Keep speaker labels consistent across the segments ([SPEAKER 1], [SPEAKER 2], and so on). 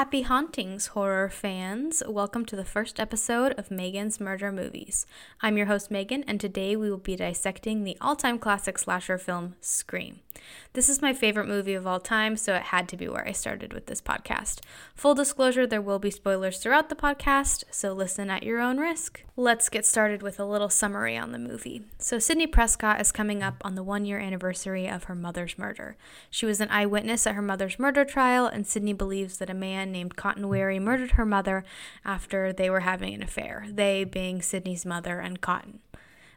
[SPEAKER 1] Happy hauntings, horror fans. Welcome to the first episode of Meaghan's Murder Movies. I'm your host, Meaghan, and today we will be dissecting the all time classic slasher film, Scream. This is my favorite movie of all time, so it had to be where I started with this podcast. Full disclosure, there will be spoilers throughout the podcast, so listen at your own risk. Let's get started with a little summary on the movie. So, Sidney Prescott is coming up on the one year anniversary of her mother's murder. She was an eyewitness at her mother's murder trial, and Sidney believes that a man named Cotton Weary murdered her mother after they were having an affair, they being Sidney's mother and Cotton.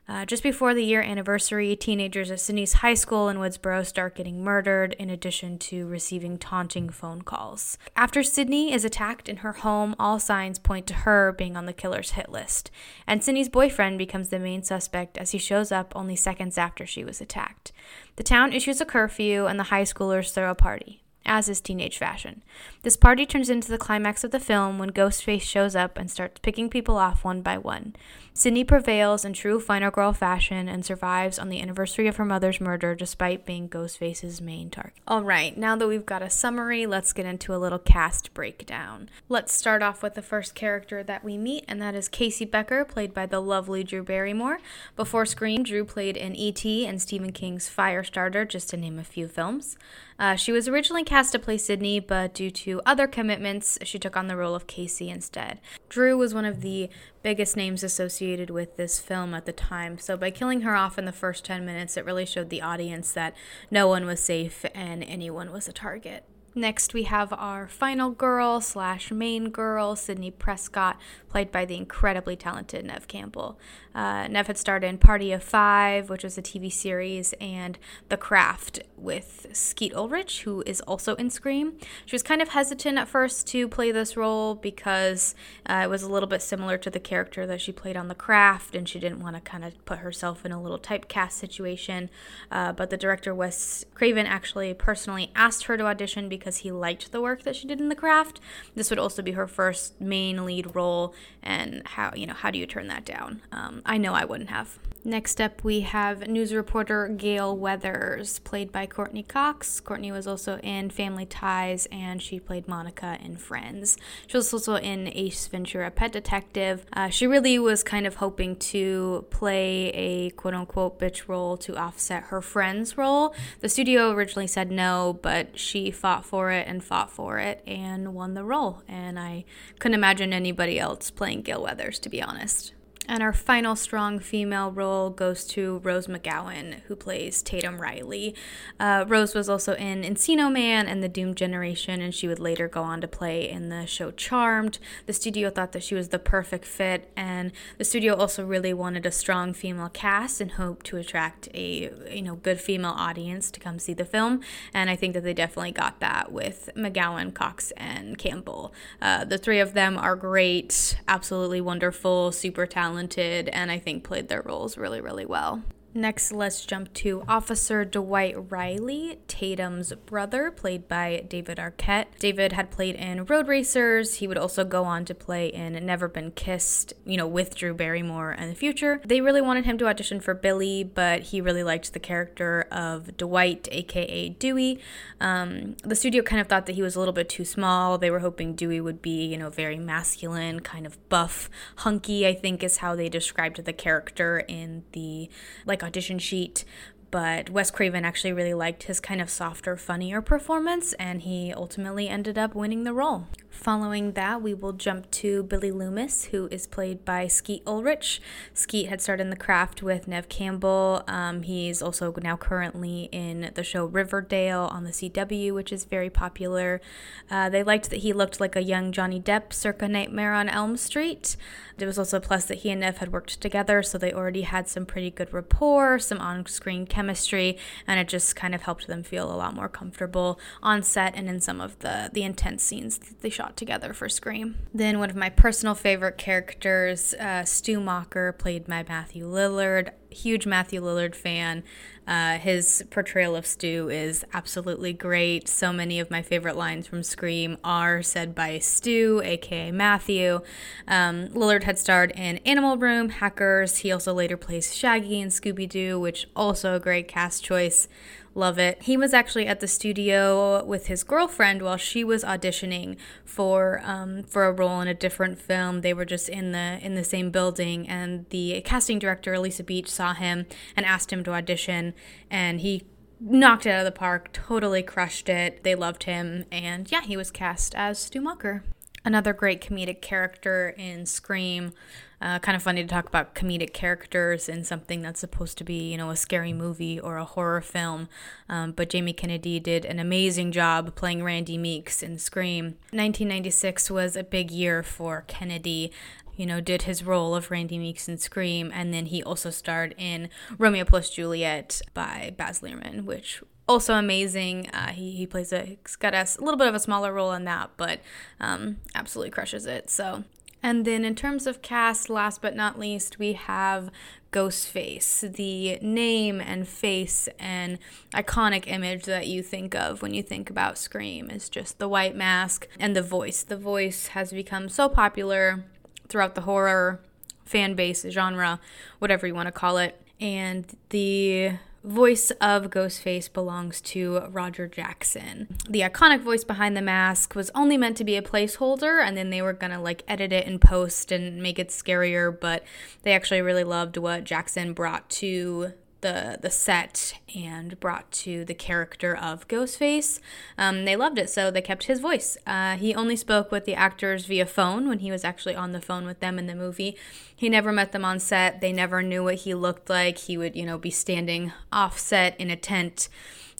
[SPEAKER 1] Uh, just before the year anniversary, teenagers at Sidney's high school in Woodsboro start getting murdered, in addition to receiving taunting phone calls. After Sidney is attacked in her home, all signs point to her being on the killer's hit list, and Sidney's boyfriend becomes the main suspect as he shows up only seconds after she was attacked. The town issues a curfew, and the high schoolers throw a party as is teenage fashion. This party turns into the climax of the film when Ghostface shows up and starts picking people off one by one. Sidney prevails in true final girl fashion and survives on the anniversary of her mother's murder despite being Ghostface's main target. All right, now that we've got a summary, let's get into a little cast breakdown. Let's start off with the first character that we meet, and that is Casey Becker, played by the lovely Drew Barrymore. Before Scream, Drew played in E.T. and Stephen King's Firestarter, just to name a few films. Uh, she was originally cast to play Sidney, but due to other commitments, she took on the role of Casey instead. Drew was one of the biggest names associated with this film at the time, so by killing her off in the first 10 minutes, it really showed the audience that no one was safe and anyone was a target. Next, we have our final girl slash main girl, Sidney Prescott, played by the incredibly talented Neve Campbell. Uh, Neve had starred in Party of Five, which was a TV series, and The Craft with Skeet Ulrich, who is also in Scream. She was kind of hesitant at first to play this role because uh, it was a little bit similar to the character that she played on The Craft, and she didn't want to kind of put herself in a little typecast situation. Uh, but the director, Wes Craven, actually personally asked her to audition because he liked the work that she did in The Craft. This would also be her first main lead role and how you know how do you turn that down? Um, I know I wouldn't have. Next up, we have news reporter Gale Weathers, played by Courteney Cox. Courteney was also in Family Ties, and she played Monica in Friends. She was also in Ace Ventura: Pet Detective. Uh, she really was kind of hoping to play a quote unquote bitch role to offset her Friends role. The studio originally said no, but she fought for it and fought for it and won the role. And I couldn't imagine anybody else playing Gale Weathers, to be honest. And our final strong female role goes to Rose McGowan, who plays Tatum Riley. Uh, Rose was also in Encino Man and The Doom Generation, and she would later go on to play in the show Charmed. The studio thought that she was the perfect fit, and the studio also really wanted a strong female cast and hoped to attract a you know good female audience to come see the film. And I think that they definitely got that with McGowan, Cox, and Campbell. Uh, the three of them are great, absolutely wonderful, super talented talented and I think played their roles really, really well. Next, let's jump to Officer Dwight Riley, Tatum's brother, played by David Arquette. David had played in Road Racers. He would also go on to play in Never Been Kissed, you know, with Drew Barrymore in the future. They really wanted him to audition for Billy, but he really liked the character of Dwight, aka Dewey. Um, the studio kind of thought that he was a little bit too small. They were hoping Dewey would be, you know, very masculine, kind of buff, hunky, I think is how they described the character in the, like, audition sheet, but Wes Craven actually really liked his kind of softer, funnier performance, and he ultimately ended up winning the role. Following that, we will jump to Billy Loomis, who is played by Skeet Ulrich. Skeet had started in the craft with Neve Campbell. Um, he's also now currently in the show Riverdale on the CW, which is very popular. Uh, they liked that he looked like a young Johnny Depp circa Nightmare on Elm Street. There was also a plus that he and Neve had worked together, so they already had some pretty good rapport, some on screen chemistry, and it just kind of helped them feel a lot more comfortable on set and in some of the, the intense scenes that they shot shot together for Scream. Then one of my personal favorite characters, uh, Stu Macher, played by Matthew Lillard. Huge Matthew Lillard fan. Uh, his portrayal of Stu is absolutely great. So many of my favorite lines from Scream are said by Stu, aka Matthew. Um, Lillard had starred in Animal Room, Hackers. He also later plays Shaggy in Scooby Doo, which also a great cast choice. Love it. He was actually at the studio with his girlfriend while she was auditioning for um, for a role in a different film. They were just in the in the same building, and the casting director Elisa Beach saw him and asked him to audition, and he knocked it out of the park. Totally crushed it. They loved him, and yeah, he was cast as Stu Macher. Another great comedic character in Scream. Uh, kind of funny to talk about comedic characters in something that's supposed to be, you know, a scary movie or a horror film. Um, but Jamie Kennedy did an amazing job playing Randy Meeks in Scream. 1996 was a big year for Kennedy you know, did his role of Randy Meeks in Scream, and then he also starred in Romeo plus Juliet by Baz Luhrmann, which also amazing. Uh, he, he plays a, he's got a, little bit of a smaller role in that, but um, absolutely crushes it. So, and then in terms of cast, last but not least, we have Ghostface, the name and face and iconic image that you think of when you think about Scream is just the white mask and the voice. The voice has become so popular throughout the horror fan base genre, whatever you want to call it. And the voice of Ghostface belongs to Roger Jackson. The iconic voice behind the mask was only meant to be a placeholder, and then they were gonna like edit it and post and make it scarier, but they actually really loved what Jackson brought to the the set and brought to the character of Ghostface. Um, they loved it, so they kept his voice. Uh, he only spoke with the actors via phone when he was actually on the phone with them in the movie. He never met them on set. They never knew what he looked like. He would, you know, be standing off set in a tent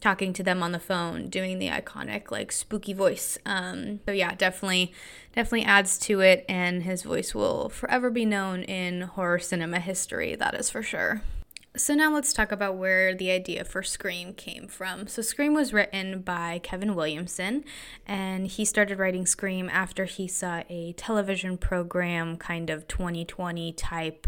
[SPEAKER 1] talking to them on the phone, doing the iconic like spooky voice. Um, so yeah, definitely, definitely adds to it, and his voice will forever be known in horror cinema history. That is for sure. So now let's talk about where the idea for Scream came from. So Scream was written by Kevin Williamson, and he started writing Scream after he saw a television program, kind of 2020 type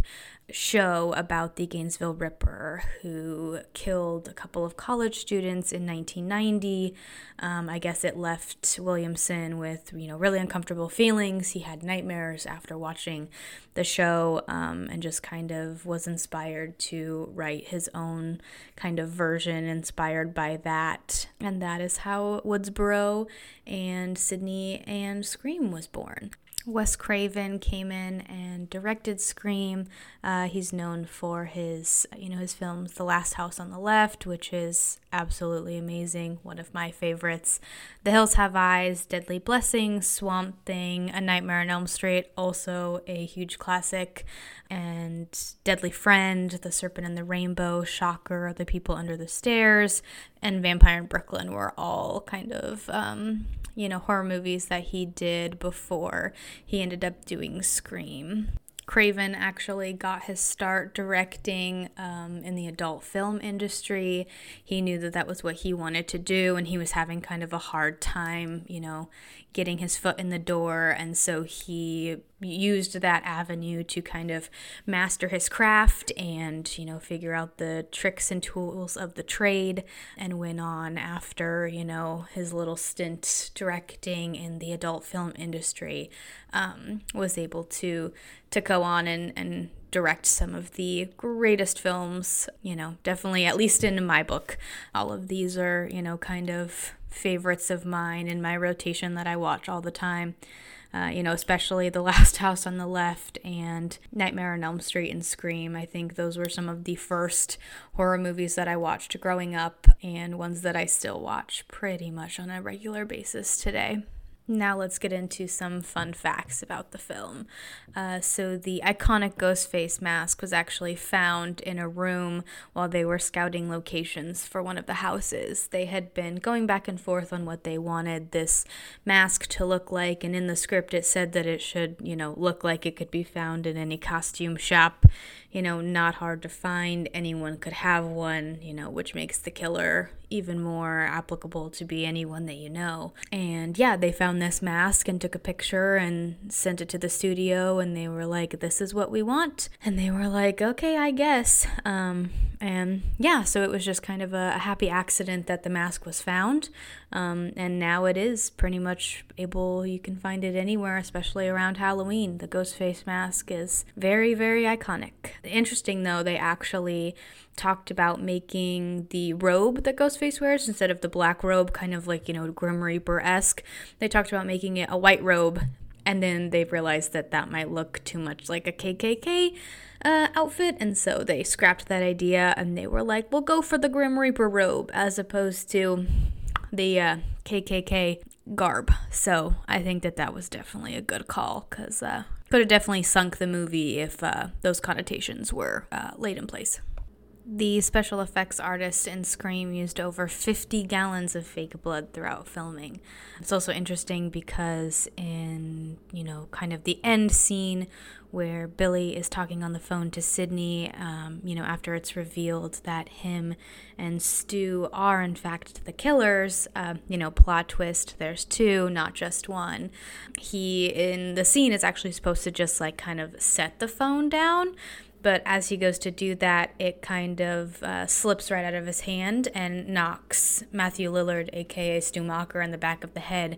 [SPEAKER 1] show about the Gainesville Ripper who killed a couple of college students in 1990. Um, I guess it left Williamson with, you know, really uncomfortable feelings. He had nightmares after watching the show um, and just kind of was inspired to write his own kind of version inspired by that. And that is how Woodsboro and Sidney and Scream was born. Wes Craven came in and directed Scream. Uh, he's known for his, you know, his films The Last House on the Left, which is absolutely amazing, one of my favorites. The Hills Have Eyes, Deadly Blessing, Swamp Thing, A Nightmare on Elm Street, also a huge classic, and Deadly Friend, The Serpent and the Rainbow, Shocker, The People Under the Stairs, and Vampire in Brooklyn were all kind of um, you know, horror movies that he did before he ended up doing Scream. Craven actually got his start directing um, in the adult film industry. He knew that that was what he wanted to do, and he was having kind of a hard time, you know, getting his foot in the door. And so he used that avenue to kind of master his craft and, you know, figure out the tricks and tools of the trade and went on after, you know, his little stint directing in the adult film industry, um, was able to to go on and, and direct some of the greatest films, you know, definitely at least in my book. All of these are, you know, kind of favorites of mine in my rotation that I watch all the time. Uh, you know, especially The Last House on the Left and Nightmare on Elm Street and Scream. I think those were some of the first horror movies that I watched growing up and ones that I still watch pretty much on a regular basis today. Now let's get into some fun facts about the film. Uh, so the iconic ghost face mask was actually found in a room while they were scouting locations for one of the houses. They had been going back and forth on what they wanted this mask to look like, and in the script it said that it should, you know, look like it could be found in any costume shop you know, not hard to find. Anyone could have one, you know, which makes the killer even more applicable to be anyone that you know. And yeah, they found this mask and took a picture and sent it to the studio, and they were like, This is what we want. And they were like, Okay, I guess. Um, and yeah, so it was just kind of a, happy accident that the mask was found. Um, and now it is pretty much able, you can find it anywhere, especially around Halloween. The ghost face mask is very, very iconic. Interesting though, they actually talked about making the robe that Ghostface wears instead of the black robe, kind of like, you know, Grim Reaper esque. They talked about making it a white robe, and then they realized that that might look too much like a KKK uh, outfit, and so they scrapped that idea and they were like, we'll go for the Grim Reaper robe as opposed to the uh, KKK garb. So I think that that was definitely a good call because uh, could have definitely sunk the movie if uh, those connotations were uh, laid in place. The special effects artist in Scream used over 50 gallons of fake blood throughout filming. It's also interesting because in, you know, kind of the end scene where Billy is talking on the phone to Sidney, um, you know, after it's revealed that him and Stu are in fact the killers, uh, you know, plot twist, there's two, not just one. He, in the scene, is actually supposed to just like kind of set the phone down but as he goes to do that, it kind of uh, slips right out of his hand and knocks Matthew Lillard, aka Stu Macher, in the back of the head.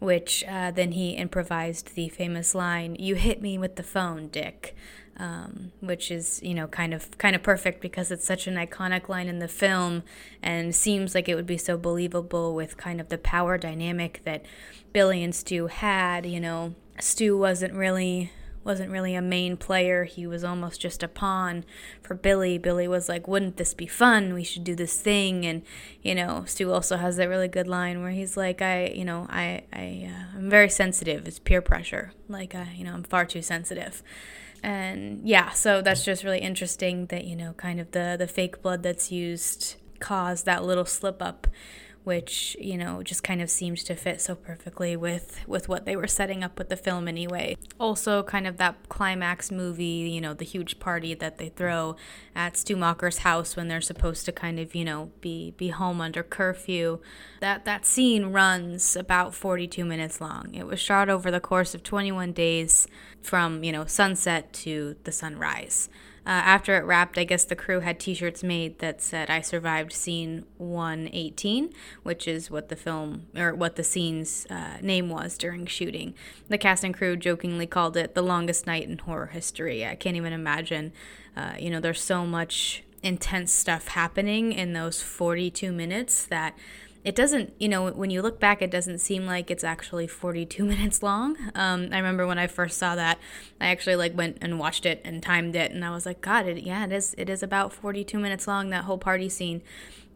[SPEAKER 1] Which uh, then he improvised the famous line, "You hit me with the phone, Dick," um, which is you know kind of kind of perfect because it's such an iconic line in the film and seems like it would be so believable with kind of the power dynamic that Billy and Stu had. You know, Stu wasn't really wasn't really a main player. He was almost just a pawn for Billy. Billy was like, "Wouldn't this be fun? We should do this thing." And you know, Stu also has that really good line where he's like, "I, you know, I, I, uh, I'm very sensitive. It's peer pressure. Like, I, you know, I'm far too sensitive." And yeah, so that's just really interesting that you know, kind of the the fake blood that's used caused that little slip up which you know just kind of seemed to fit so perfectly with with what they were setting up with the film anyway. Also kind of that climax movie you know the huge party that they throw at Stu Macher's house when they're supposed to kind of you know be be home under curfew. That that scene runs about 42 minutes long. It was shot over the course of 21 days from you know sunset to the sunrise uh, after it wrapped, I guess the crew had t shirts made that said, I survived scene 118, which is what the film, or what the scene's uh, name was during shooting. The cast and crew jokingly called it the longest night in horror history. I can't even imagine. Uh, you know, there's so much intense stuff happening in those 42 minutes that it doesn't, you know, when you look back, it doesn't seem like it's actually 42 minutes long. Um, I remember when I first saw that, I actually like went and watched it and timed it, and I was like, God, it, yeah, it is. It is about 42 minutes long. That whole party scene,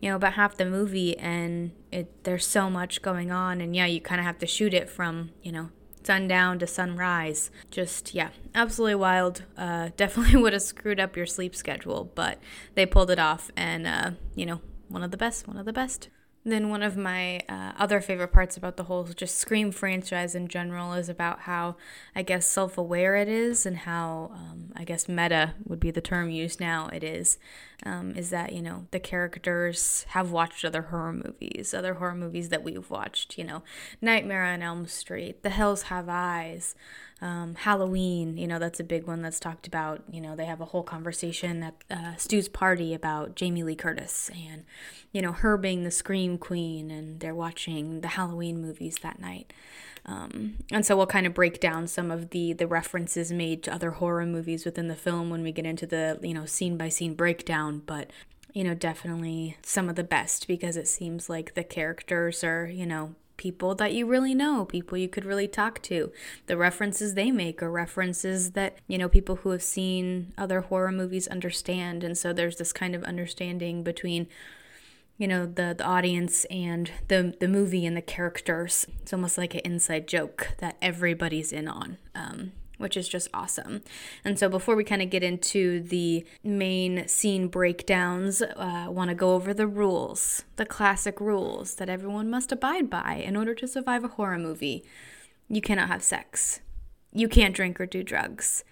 [SPEAKER 1] you know, about half the movie, and it there's so much going on, and yeah, you kind of have to shoot it from, you know, sundown to sunrise. Just, yeah, absolutely wild. Uh, definitely would have screwed up your sleep schedule, but they pulled it off, and, uh, you know, one of the best, one of the best. Then one of my uh, other favorite parts about the whole just Scream franchise in general is about how I guess self-aware it is and how um, I guess meta would be the term used now. It is um, is that you know the characters have watched other horror movies, other horror movies that we've watched. You know, Nightmare on Elm Street, The Hills Have Eyes. Um, Halloween, you know, that's a big one that's talked about. You know, they have a whole conversation at uh, Stu's party about Jamie Lee Curtis and, you know, her being the Scream Queen, and they're watching the Halloween movies that night. Um, and so we'll kind of break down some of the the references made to other horror movies within the film when we get into the you know scene by scene breakdown. But you know, definitely some of the best because it seems like the characters are you know people that you really know, people you could really talk to. The references they make are references that, you know, people who have seen other horror movies understand. And so there's this kind of understanding between you know the the audience and the the movie and the characters. It's almost like an inside joke that everybody's in on. Um, which is just awesome. And so, before we kind of get into the main scene breakdowns, uh, I want to go over the rules, the classic rules that everyone must abide by in order to survive a horror movie. You cannot have sex, you can't drink or do drugs,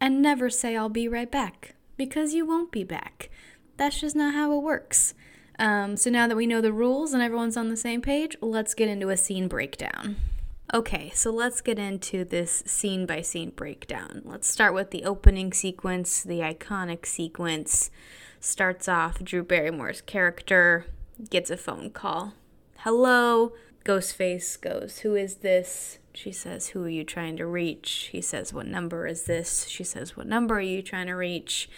[SPEAKER 1] and never say, I'll be right back, because you won't be back. That's just not how it works. Um, so, now that we know the rules and everyone's on the same page, let's get into a scene breakdown. Okay, so let's get into this scene by scene breakdown. Let's start with the opening sequence, the iconic sequence. Starts off Drew Barrymore's character gets a phone call. Hello. Ghostface goes, Who is this? She says, Who are you trying to reach? He says, What number is this? She says, What number are you trying to reach?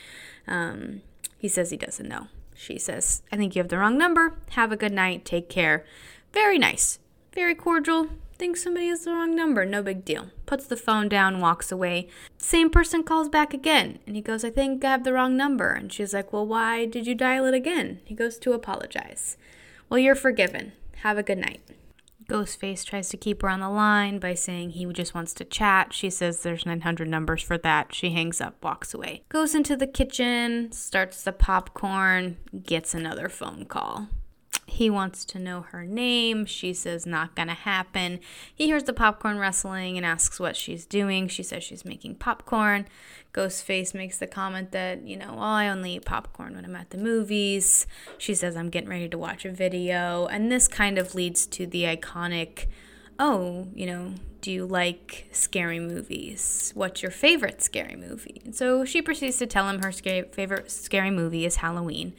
[SPEAKER 1] Um, he says he doesn't know. She says, I think you have the wrong number. Have a good night. Take care. Very nice. Very cordial. Thinks somebody has the wrong number. No big deal. Puts the phone down, walks away. Same person calls back again. And he goes, I think I have the wrong number. And she's like, Well, why did you dial it again? He goes, To apologize. Well, you're forgiven. Have a good night. Ghostface tries to keep her on the line by saying he just wants to chat. She says there's 900 numbers for that. She hangs up, walks away. Goes into the kitchen, starts the popcorn, gets another phone call. He wants to know her name. She says, not gonna happen. He hears the popcorn rustling and asks what she's doing. She says she's making popcorn. Ghostface makes the comment that, you know, oh, I only eat popcorn when I'm at the movies. She says, I'm getting ready to watch a video. And this kind of leads to the iconic, oh, you know, do you like scary movies? What's your favorite scary movie? And so she proceeds to tell him her scary, favorite scary movie is Halloween.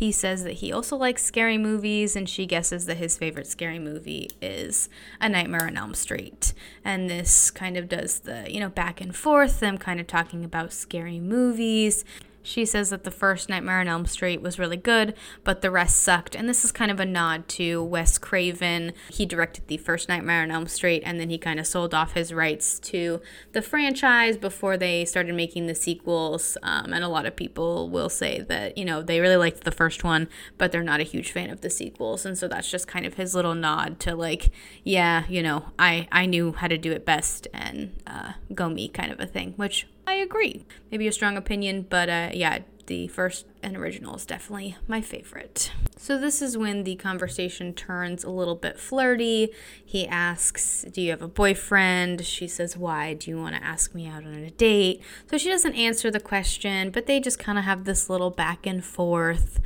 [SPEAKER 1] He says that he also likes scary movies, and she guesses that his favorite scary movie is A Nightmare on Elm Street. And this kind of does the, you know, back and forth, them kind of talking about scary movies. She says that the first Nightmare on Elm Street was really good, but the rest sucked. And this is kind of a nod to Wes Craven. He directed the first Nightmare on Elm Street, and then he kind of sold off his rights to the franchise before they started making the sequels. Um, and a lot of people will say that, you know, they really liked the first one, but they're not a huge fan of the sequels. And so that's just kind of his little nod to, like, yeah, you know, I, I knew how to do it best and uh, go me kind of a thing, which I agree. Maybe a strong opinion, but uh, yeah, the first and original is definitely my favorite. So, this is when the conversation turns a little bit flirty. He asks, Do you have a boyfriend? She says, Why? Do you want to ask me out on a date? So, she doesn't answer the question, but they just kind of have this little back and forth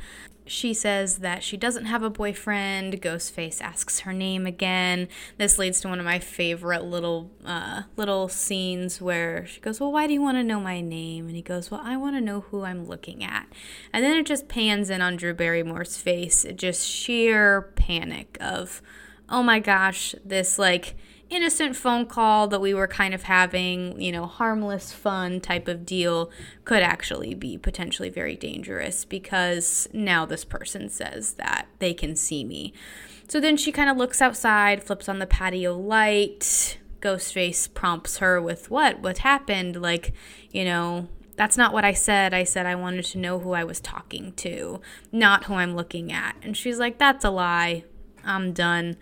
[SPEAKER 1] she says that she doesn't have a boyfriend. Ghostface asks her name again. This leads to one of my favorite little uh, little scenes where she goes, "Well, why do you want to know my name?" And he goes, "Well, I want to know who I'm looking at." And then it just pans in on Drew Barrymore's face, just sheer panic of, "Oh my gosh, this like." Innocent phone call that we were kind of having, you know, harmless fun type of deal could actually be potentially very dangerous because now this person says that they can see me. So then she kind of looks outside, flips on the patio light. Ghostface prompts her with what? What happened? Like, you know, that's not what I said. I said I wanted to know who I was talking to, not who I'm looking at. And she's like, that's a lie. I'm done.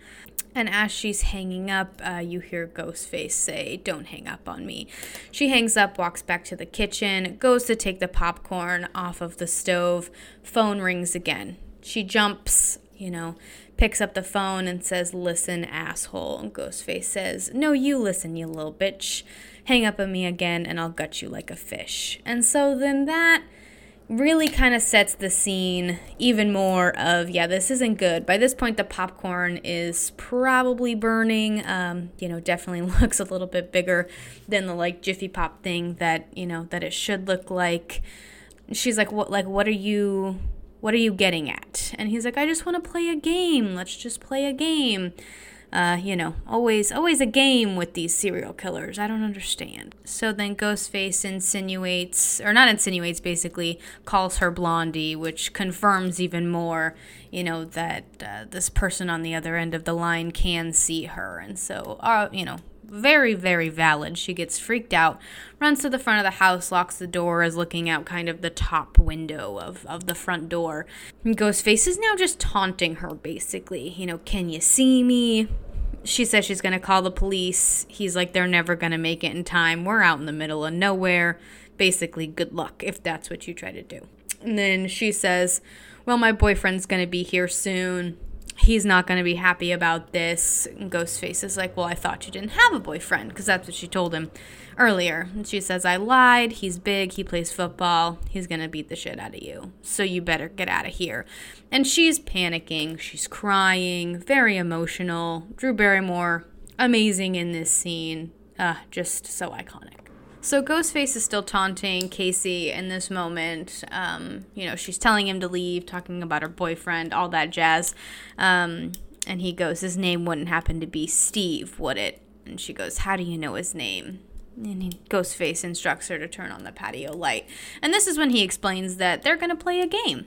[SPEAKER 1] And as she's hanging up, uh, you hear Ghostface say, Don't hang up on me. She hangs up, walks back to the kitchen, goes to take the popcorn off of the stove. Phone rings again. She jumps, you know, picks up the phone and says, Listen, asshole. And Ghostface says, No, you listen, you little bitch. Hang up on me again, and I'll gut you like a fish. And so then that really kind of sets the scene even more of yeah this isn't good. By this point the popcorn is probably burning. Um, you know definitely looks a little bit bigger than the like jiffy pop thing that you know that it should look like. She's like what like what are you what are you getting at? And he's like i just want to play a game. Let's just play a game uh, you know, always always a game with these serial killers. I don't understand. So then Ghostface insinuates, or not insinuates, basically calls her Blondie, which confirms even more, you know, that uh, this person on the other end of the line can see her, and so, uh, you know, very, very valid. She gets freaked out, runs to the front of the house, locks the door, is looking out kind of the top window of, of the front door. And Ghostface is now just taunting her, basically. You know, can you see me? She says she's going to call the police. He's like, they're never going to make it in time. We're out in the middle of nowhere. Basically, good luck if that's what you try to do. And then she says, well, my boyfriend's going to be here soon he's not going to be happy about this. And Ghostface is like, Well, I thought you didn't have a boyfriend, because that's what she told him earlier. And she says, I lied. He's big. He plays football. He's going to beat the shit out of you. So you better get out of here. And she's panicking. She's crying, very emotional. Drew Barrymore, amazing in this scene. Uh, just so iconic. So Ghostface is still taunting Casey in this moment. Um, you know, she's telling him to leave, talking about her boyfriend, all that jazz. Um, and he goes, His name wouldn't happen to be Steve, would it? And she goes, How do you know his name? And he, Ghostface instructs her to turn on the patio light. And this is when he explains that they're going to play a game.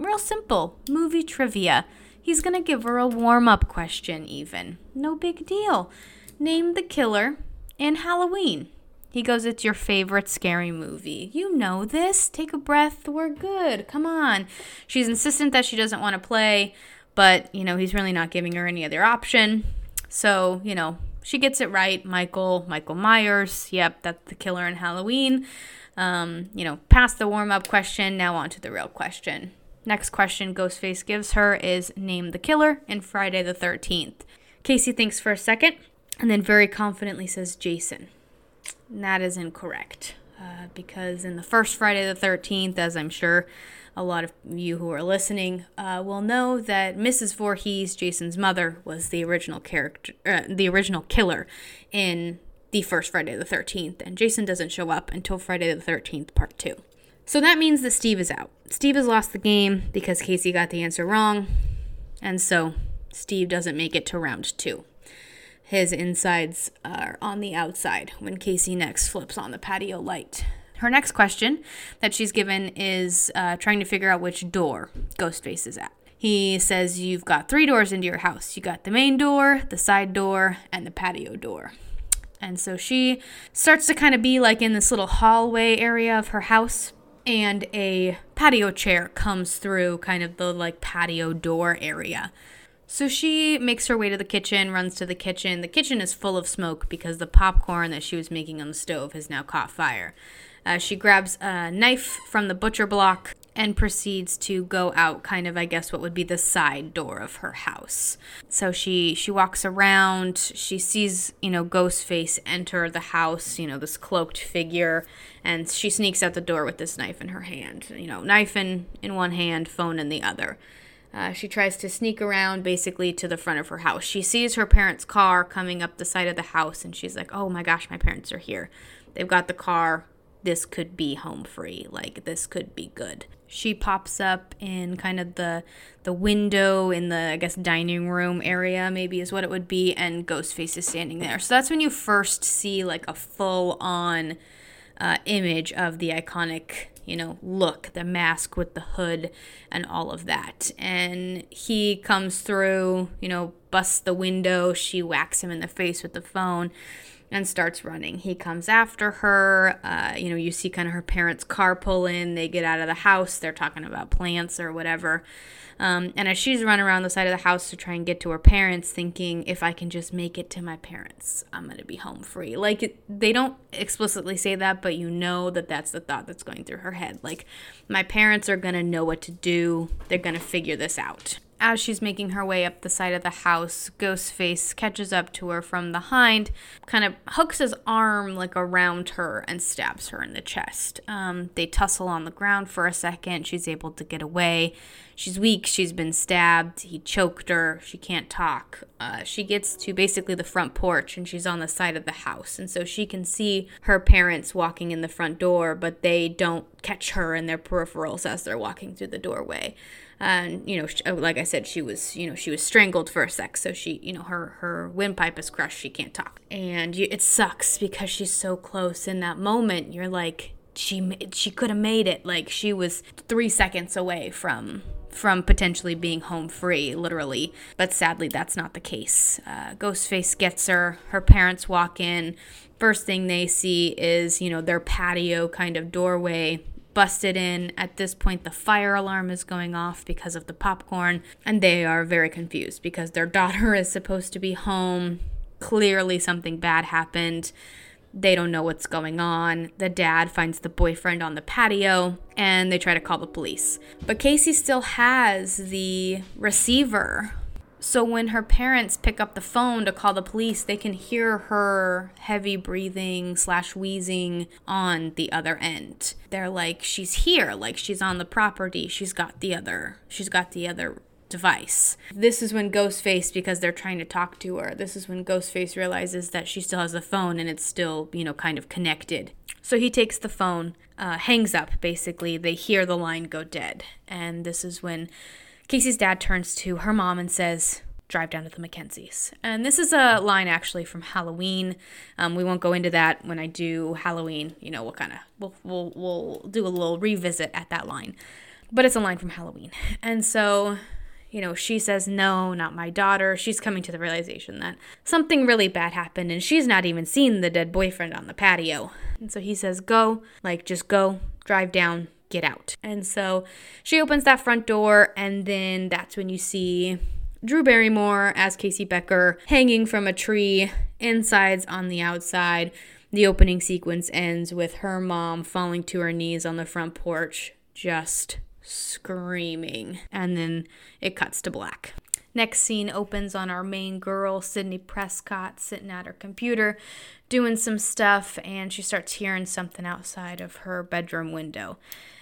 [SPEAKER 1] Real simple movie trivia. He's going to give her a warm up question, even. No big deal. Name the killer in Halloween. He goes, It's your favorite scary movie. You know this. Take a breath. We're good. Come on. She's insistent that she doesn't want to play, but, you know, he's really not giving her any other option. So, you know, she gets it right. Michael, Michael Myers. Yep, that's the killer in Halloween. Um, you know, past the warm up question, now on to the real question. Next question Ghostface gives her is Name the killer in Friday the 13th. Casey thinks for a second and then very confidently says Jason. That is incorrect. Uh, because in the first Friday the 13th, as I'm sure a lot of you who are listening uh, will know that Mrs. Voorhees, Jason's mother, was the original character, uh, the original killer in the first Friday the 13th, and Jason doesn't show up until Friday the 13th, part two. So that means that Steve is out. Steve has lost the game because Casey got the answer wrong, and so Steve doesn't make it to round two. His insides are on the outside when Casey next flips on the patio light. Her next question that she's given is uh, trying to figure out which door Ghostface is at. He says you've got three doors into your house. You got the main door, the side door, and the patio door. And so she starts to kind of be like in this little hallway area of her house and a patio chair comes through kind of the like patio door area. So she makes her way to the kitchen, runs to the kitchen. The kitchen is full of smoke because the popcorn that she was making on the stove has now caught fire. Uh, she grabs a knife from the butcher block and proceeds to go out kind of i guess what would be the side door of her house so she she walks around she sees you know ghostface enter the house you know this cloaked figure and she sneaks out the door with this knife in her hand you know knife in in one hand phone in the other uh, she tries to sneak around basically to the front of her house. She sees her parents' car coming up the side of the house and she's like, oh my gosh, my parents are here. They've got the car this could be home free like this could be good she pops up in kind of the the window in the i guess dining room area maybe is what it would be and ghostface is standing there so that's when you first see like a full on uh, image of the iconic you know look the mask with the hood and all of that. And he comes through you know busts the window. She whacks him in the face with the phone and starts running. He comes after her. Uh, you know, you see kind of her parents' car pull in. They get out of the house. They're talking about plants or whatever. Um, and as she's running around the side of the house to try and get to her parents, thinking, if I can just make it to my parents, I'm going to be home free. Like, it, they don't explicitly say that, but you know that that's the thought that's going through her head. Like, my parents are going to know what to do, they're going to figure this out. As she's making her way up the side of the house, Ghostface catches up to her from behind, kind of hooks his arm like around her and stabs her in the chest. Um, they tussle on the ground for a second. She's able to get away. She's weak. She's been stabbed. He choked her. She can't talk. Uh, she gets to basically the front porch and she's on the side of the house. And so she can see her parents walking in the front door, but they don't catch her in their peripherals as they're walking through the doorway and you know oh, like i said she was you know she was strangled for a sec so she you know her her windpipe is crushed she can't talk and you, it sucks because she's so close in that moment you're like she she could have made it like she was 3 seconds away from from potentially being home free, literally. But sadly, that's not the case. Uh, Ghostface gets her. Her parents walk in. First thing they see is, you know, their patio kind of doorway busted in. At this point, the fire alarm is going off because of the popcorn, and they are very confused because their daughter is supposed to be home. Clearly, something bad happened. They don't know what's going on. The dad finds the boyfriend on the patio and they try to call the police. But Casey still has the receiver so when her parents pick up the phone to call the police, they can hear her heavy breathing slash wheezing on the other end. They're like, she's here, like she's on the property. She's got the other, she's got the other device. This is when Ghostface, because they're trying to talk to her, this is when Ghostface realizes that she still has the phone and it's still, you know, kind of connected. So he takes the phone, uh, hangs up basically. They hear the line go dead. And this is when Casey's dad turns to her mom and says, drive down to the Mackenzies. And this is a line actually from Halloween. Um, we won't go into that when I do Halloween. You know, we'll kind of we'll, we'll we'll do a little revisit at that line, but it's a line from Halloween. And so, you know, she says no, not my daughter. She's coming to the realization that something really bad happened, and she's not even seen the dead boyfriend on the patio. And so he says, "Go, like just go, drive down." Get out. And so she opens that front door, and then that's when you see Drew Barrymore as Casey Becker hanging from a tree, insides on the outside. The opening sequence ends with her mom falling to her knees on the front porch, just screaming. And then it cuts to black. Next scene opens on our main girl, Sidney Prescott, sitting at her computer doing some stuff, and she starts hearing something outside of her bedroom window.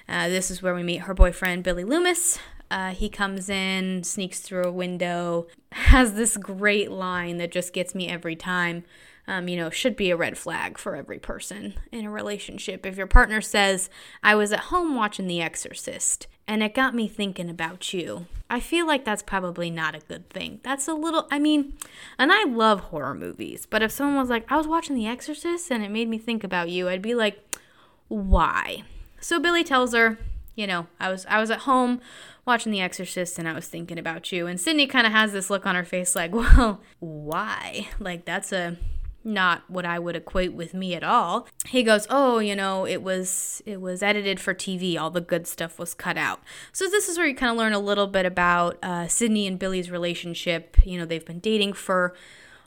[SPEAKER 1] Uh, this is where we meet her boyfriend, Billy Loomis. Uh, he comes in, sneaks through a window, has this great line that just gets me every time. Um, you know, should be a red flag for every person in a relationship. If your partner says, I was at home watching The Exorcist and it got me thinking about you, I feel like that's probably not a good thing. That's a little, I mean, and I love horror movies, but if someone was like, I was watching The Exorcist and it made me think about you, I'd be like, why? So Billy tells her, you know, I was I was at home watching The Exorcist and I was thinking about you. And Sidney kind of has this look on her face like, well, why? Like that's a not what I would equate with me at all. He goes, "Oh, you know, it was it was edited for TV. All the good stuff was cut out." So this is where you kind of learn a little bit about uh, Sidney and Billy's relationship. You know, they've been dating for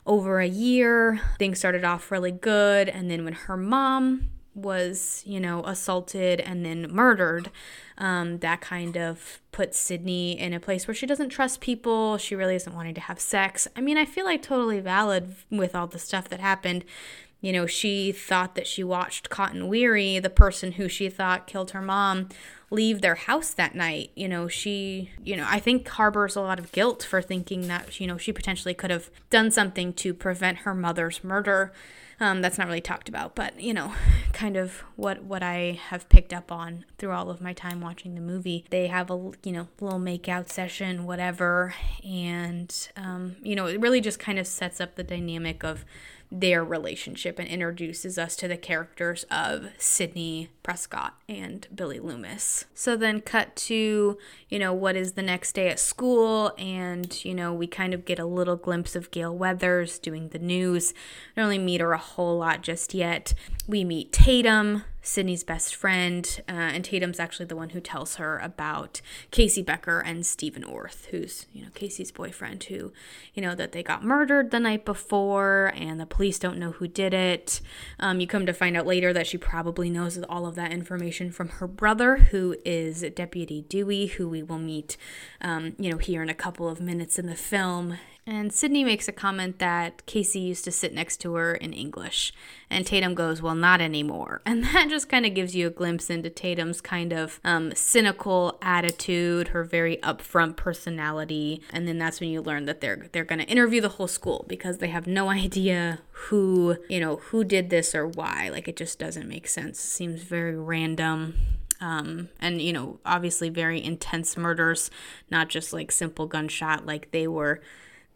[SPEAKER 1] over a year. Things started off really good, and then when her mom was, you know, assaulted and then murdered, um, that kind of puts Sidney in a place where she doesn't trust people. She really isn't wanting to have sex. I mean, I feel like totally valid with all the stuff that happened. You know, she thought that she watched Cotton Weary, the person who she thought killed her mom, leave their house that night. You know, she, you know, I think harbors a lot of guilt for thinking that, you know, she potentially could have done something to prevent her mother's murder. Um, that's not really talked about, but you know, kind of what what I have picked up on through all of my time watching the movie. They have a you know little makeout session, whatever, and um, you know, it really just kind of sets up the dynamic of their relationship and introduces us to the characters of Sidney Prescott and Billy Loomis. So then cut to, you know, what is the next day at school and, you know, we kind of get a little glimpse of Gale Weathers doing the news. We don't really meet her a whole lot just yet. We meet Tatum, Sidney's best friend, uh, and Tatum's actually the one who tells her about Casey Becker and Stephen Orth, who's you know Casey's boyfriend, who you know that they got murdered the night before, and the police don't know who did it. Um, you come to find out later that she probably knows all of that information from her brother, who is Deputy Dewey, who we will meet, um, you know, here in a couple of minutes in the film, and Sidney makes a comment that Casey used to sit next to her in English. And Tatum goes, Well, not anymore. And that just kind of gives you a glimpse into Tatum's kind of um, cynical attitude, her very upfront personality. And then that's when you learn that they're they're gonna interview the whole school because they have no idea who, you know, who did this or why. Like it just doesn't make sense. It seems very random. Um, and you know, obviously very intense murders, not just like simple gunshot, like they were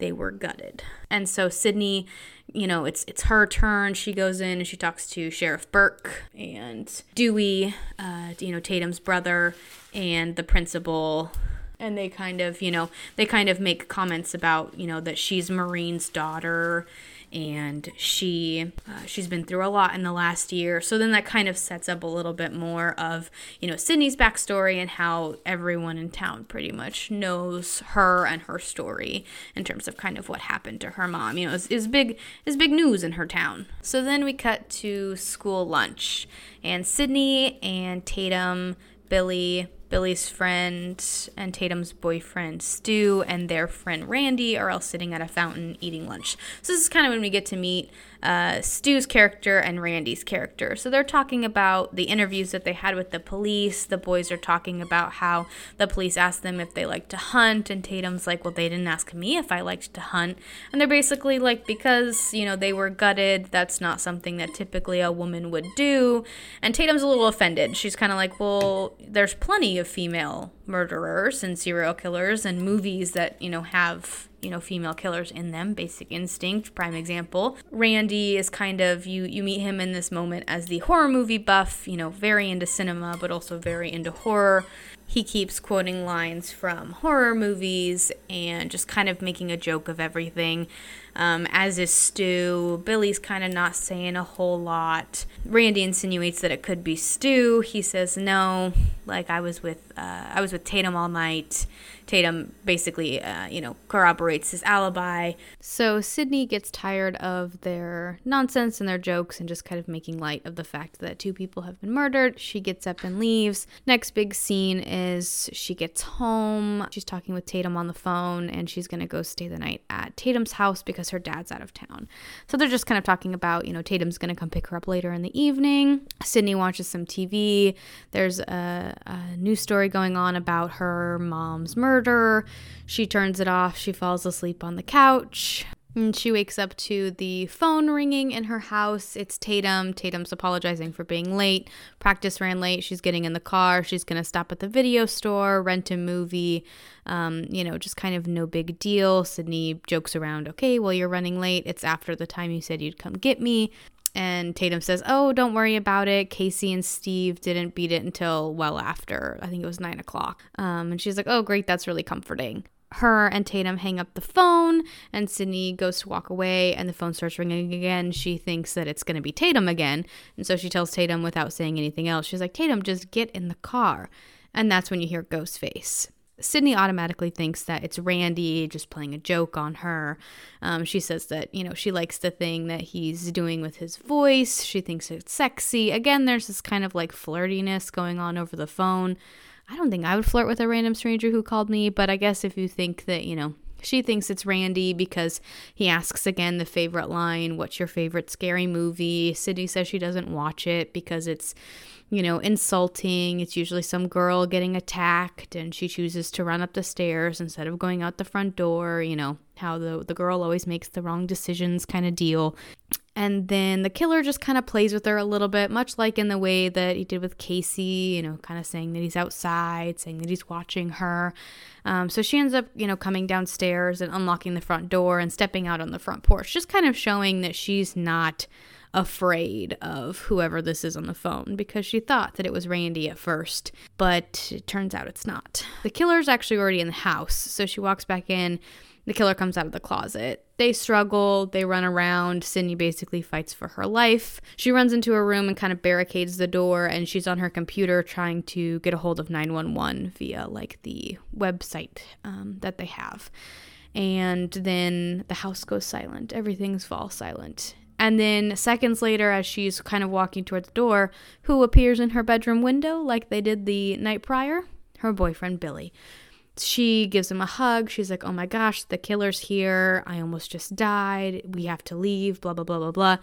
[SPEAKER 1] they were gutted. And so Sidney, you know, it's it's her turn. She goes in and she talks to Sheriff Burke and Dewey, uh, you know, Tatum's brother, and the principal. And they kind of, you know, they kind of make comments about, you know, that she's Maureen's daughter and she uh, she's been through a lot in the last year. So then that kind of sets up a little bit more of you know Sidney's backstory and how everyone in town pretty much knows her and her story in terms of kind of what happened to her mom. You know, is big is big news in her town. So then we cut to school lunch, and Sidney and Tatum, Billy, Billy's friend and Tatum's boyfriend Stu and their friend Randy are all sitting at a fountain eating lunch. So this is kind of when we get to meet uh, Stu's character and Randy's character. So they're talking about the interviews that they had with the police. The boys are talking about how the police asked them if they liked to hunt, and Tatum's like, "Well, they didn't ask me if I liked to hunt." And they're basically like, because you know they were gutted, that's not something that typically a woman would do. And Tatum's a little offended. She's kind of like, "Well, there's plenty of female murderers and serial killers and movies that you know have you know, female killers in them. Basic Instinct, prime example. Randy is kind of you you meet him in this moment as the horror movie buff, you know, very into cinema but also very into horror he keeps quoting lines from horror movies and just kind of making a joke of everything. Um, as is Stu. Billy's kind of not saying a whole lot. Randy insinuates that it could be Stu. He says no. Like I was with uh, I was with Tatum all night. Tatum basically, uh, you know, corroborates his alibi. So Sidney gets tired of their nonsense and their jokes and just kind of making light of the fact that two people have been murdered. She gets up and leaves. Next big scene is she gets home. She's talking with Tatum on the phone and she's going to go stay the night at Tatum's house because her dad's out of town. So they're just kind of talking about, you know, Tatum's going to come pick her up later in the evening. Sidney watches some TV. There's a, a news story going on about her mom's murder. She turns it off. She falls asleep on the couch. And she wakes up to the phone ringing in her house. It's Tatum. Tatum's apologizing for being late. Practice ran late. She's getting in the car. She's going to stop at the video store, rent a movie. Um, you know, just kind of no big deal. Sidney jokes around, okay, well, you're running late. It's after the time you said you'd come get me. And Tatum says, Oh, don't worry about it. Casey and Steve didn't beat it until well after. I think it was nine o'clock. Um, and she's like, Oh, great. That's really comforting. Her and Tatum hang up the phone, and Sidney goes to walk away, and the phone starts ringing again. She thinks that it's going to be Tatum again. And so she tells Tatum without saying anything else, She's like, Tatum, just get in the car. And that's when you hear Ghostface. Sidney automatically thinks that it's Randy just playing a joke on her. Um, she says that, you know, she likes the thing that he's doing with his voice. She thinks it's sexy. Again, there's this kind of like flirtiness going on over the phone. I don't think I would flirt with a random stranger who called me, but I guess if you think that, you know, she thinks it's Randy because he asks again the favorite line, What's your favorite scary movie? Sidney says she doesn't watch it because it's you know, insulting. It's usually some girl getting attacked and she chooses to run up the stairs instead of going out the front door, you know, how the the girl always makes the wrong decisions kind of deal. And then the killer just kind of plays with her a little bit, much like in the way that he did with Casey, you know, kind of saying that he's outside, saying that he's watching her. Um, so she ends up, you know, coming downstairs and unlocking the front door and stepping out on the front porch, just kind of showing that she's not afraid of whoever this is on the phone because she thought that it was Randy at first, but it turns out it's not. The killer's actually already in the house, so she walks back in. The killer comes out of the closet. They struggle, they run around. Sidney basically fights for her life. She runs into a room and kind of barricades the door, and she's on her computer trying to get a hold of 911 via like the website um, that they have. And then the house goes silent. Everything's falls silent. And then seconds later, as she's kind of walking toward the door, who appears in her bedroom window like they did the night prior? Her boyfriend, Billy. She gives him a hug. She's like, Oh my gosh, the killer's here. I almost just died. We have to leave, blah, blah, blah, blah, blah.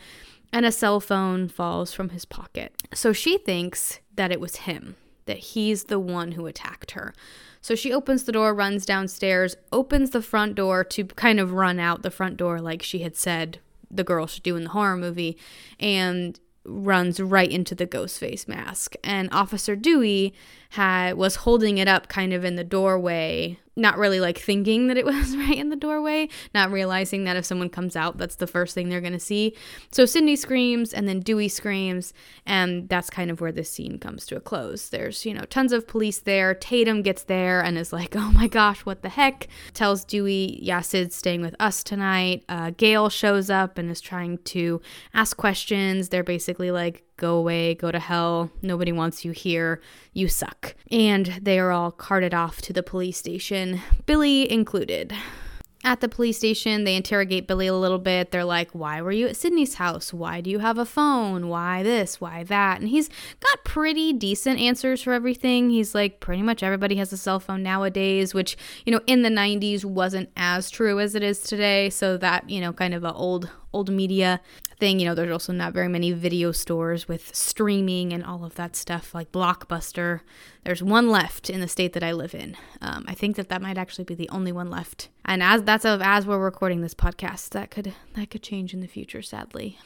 [SPEAKER 1] And a cell phone falls from his pocket. So she thinks that it was him, that he's the one who attacked her. So she opens the door, runs downstairs, opens the front door to kind of run out the front door, like she had said the girl should do in the horror movie and runs right into the ghost face mask. And officer dewey had was holding it up kind of in the doorway not really like thinking that it was right in the doorway, not realizing that if someone comes out, that's the first thing they're to see. So Sidney screams and then Dewey screams, and that's kind of where this scene comes to a close. There's, you know, tons of police there. Tatum gets there and is like, oh my gosh, what the heck? Tells Dewey, yeah, Sid's staying with us tonight. Uh, Gale shows up and is trying to ask questions. They're basically like, go away, go to hell, nobody wants you here, you suck. And they are all carted off to the police station, Billy included. At the police station, they interrogate Billy a little bit. They're like, Why were you at Sidney's house? Why do you have a phone? Why this? Why that? And he's got pretty decent answers for everything. He's like, Pretty much everybody has a cell phone nowadays, which, you know, in the 90s wasn't as true as it is today. So that, you know, kind of a old, old media thing. You know, there's also not very many video stores with streaming and all of that stuff like Blockbuster. There's one left in the state that I live in. Um, I think that that might actually be the only one left. And as that's of as we're recording this podcast, that could that could change in the future, sadly.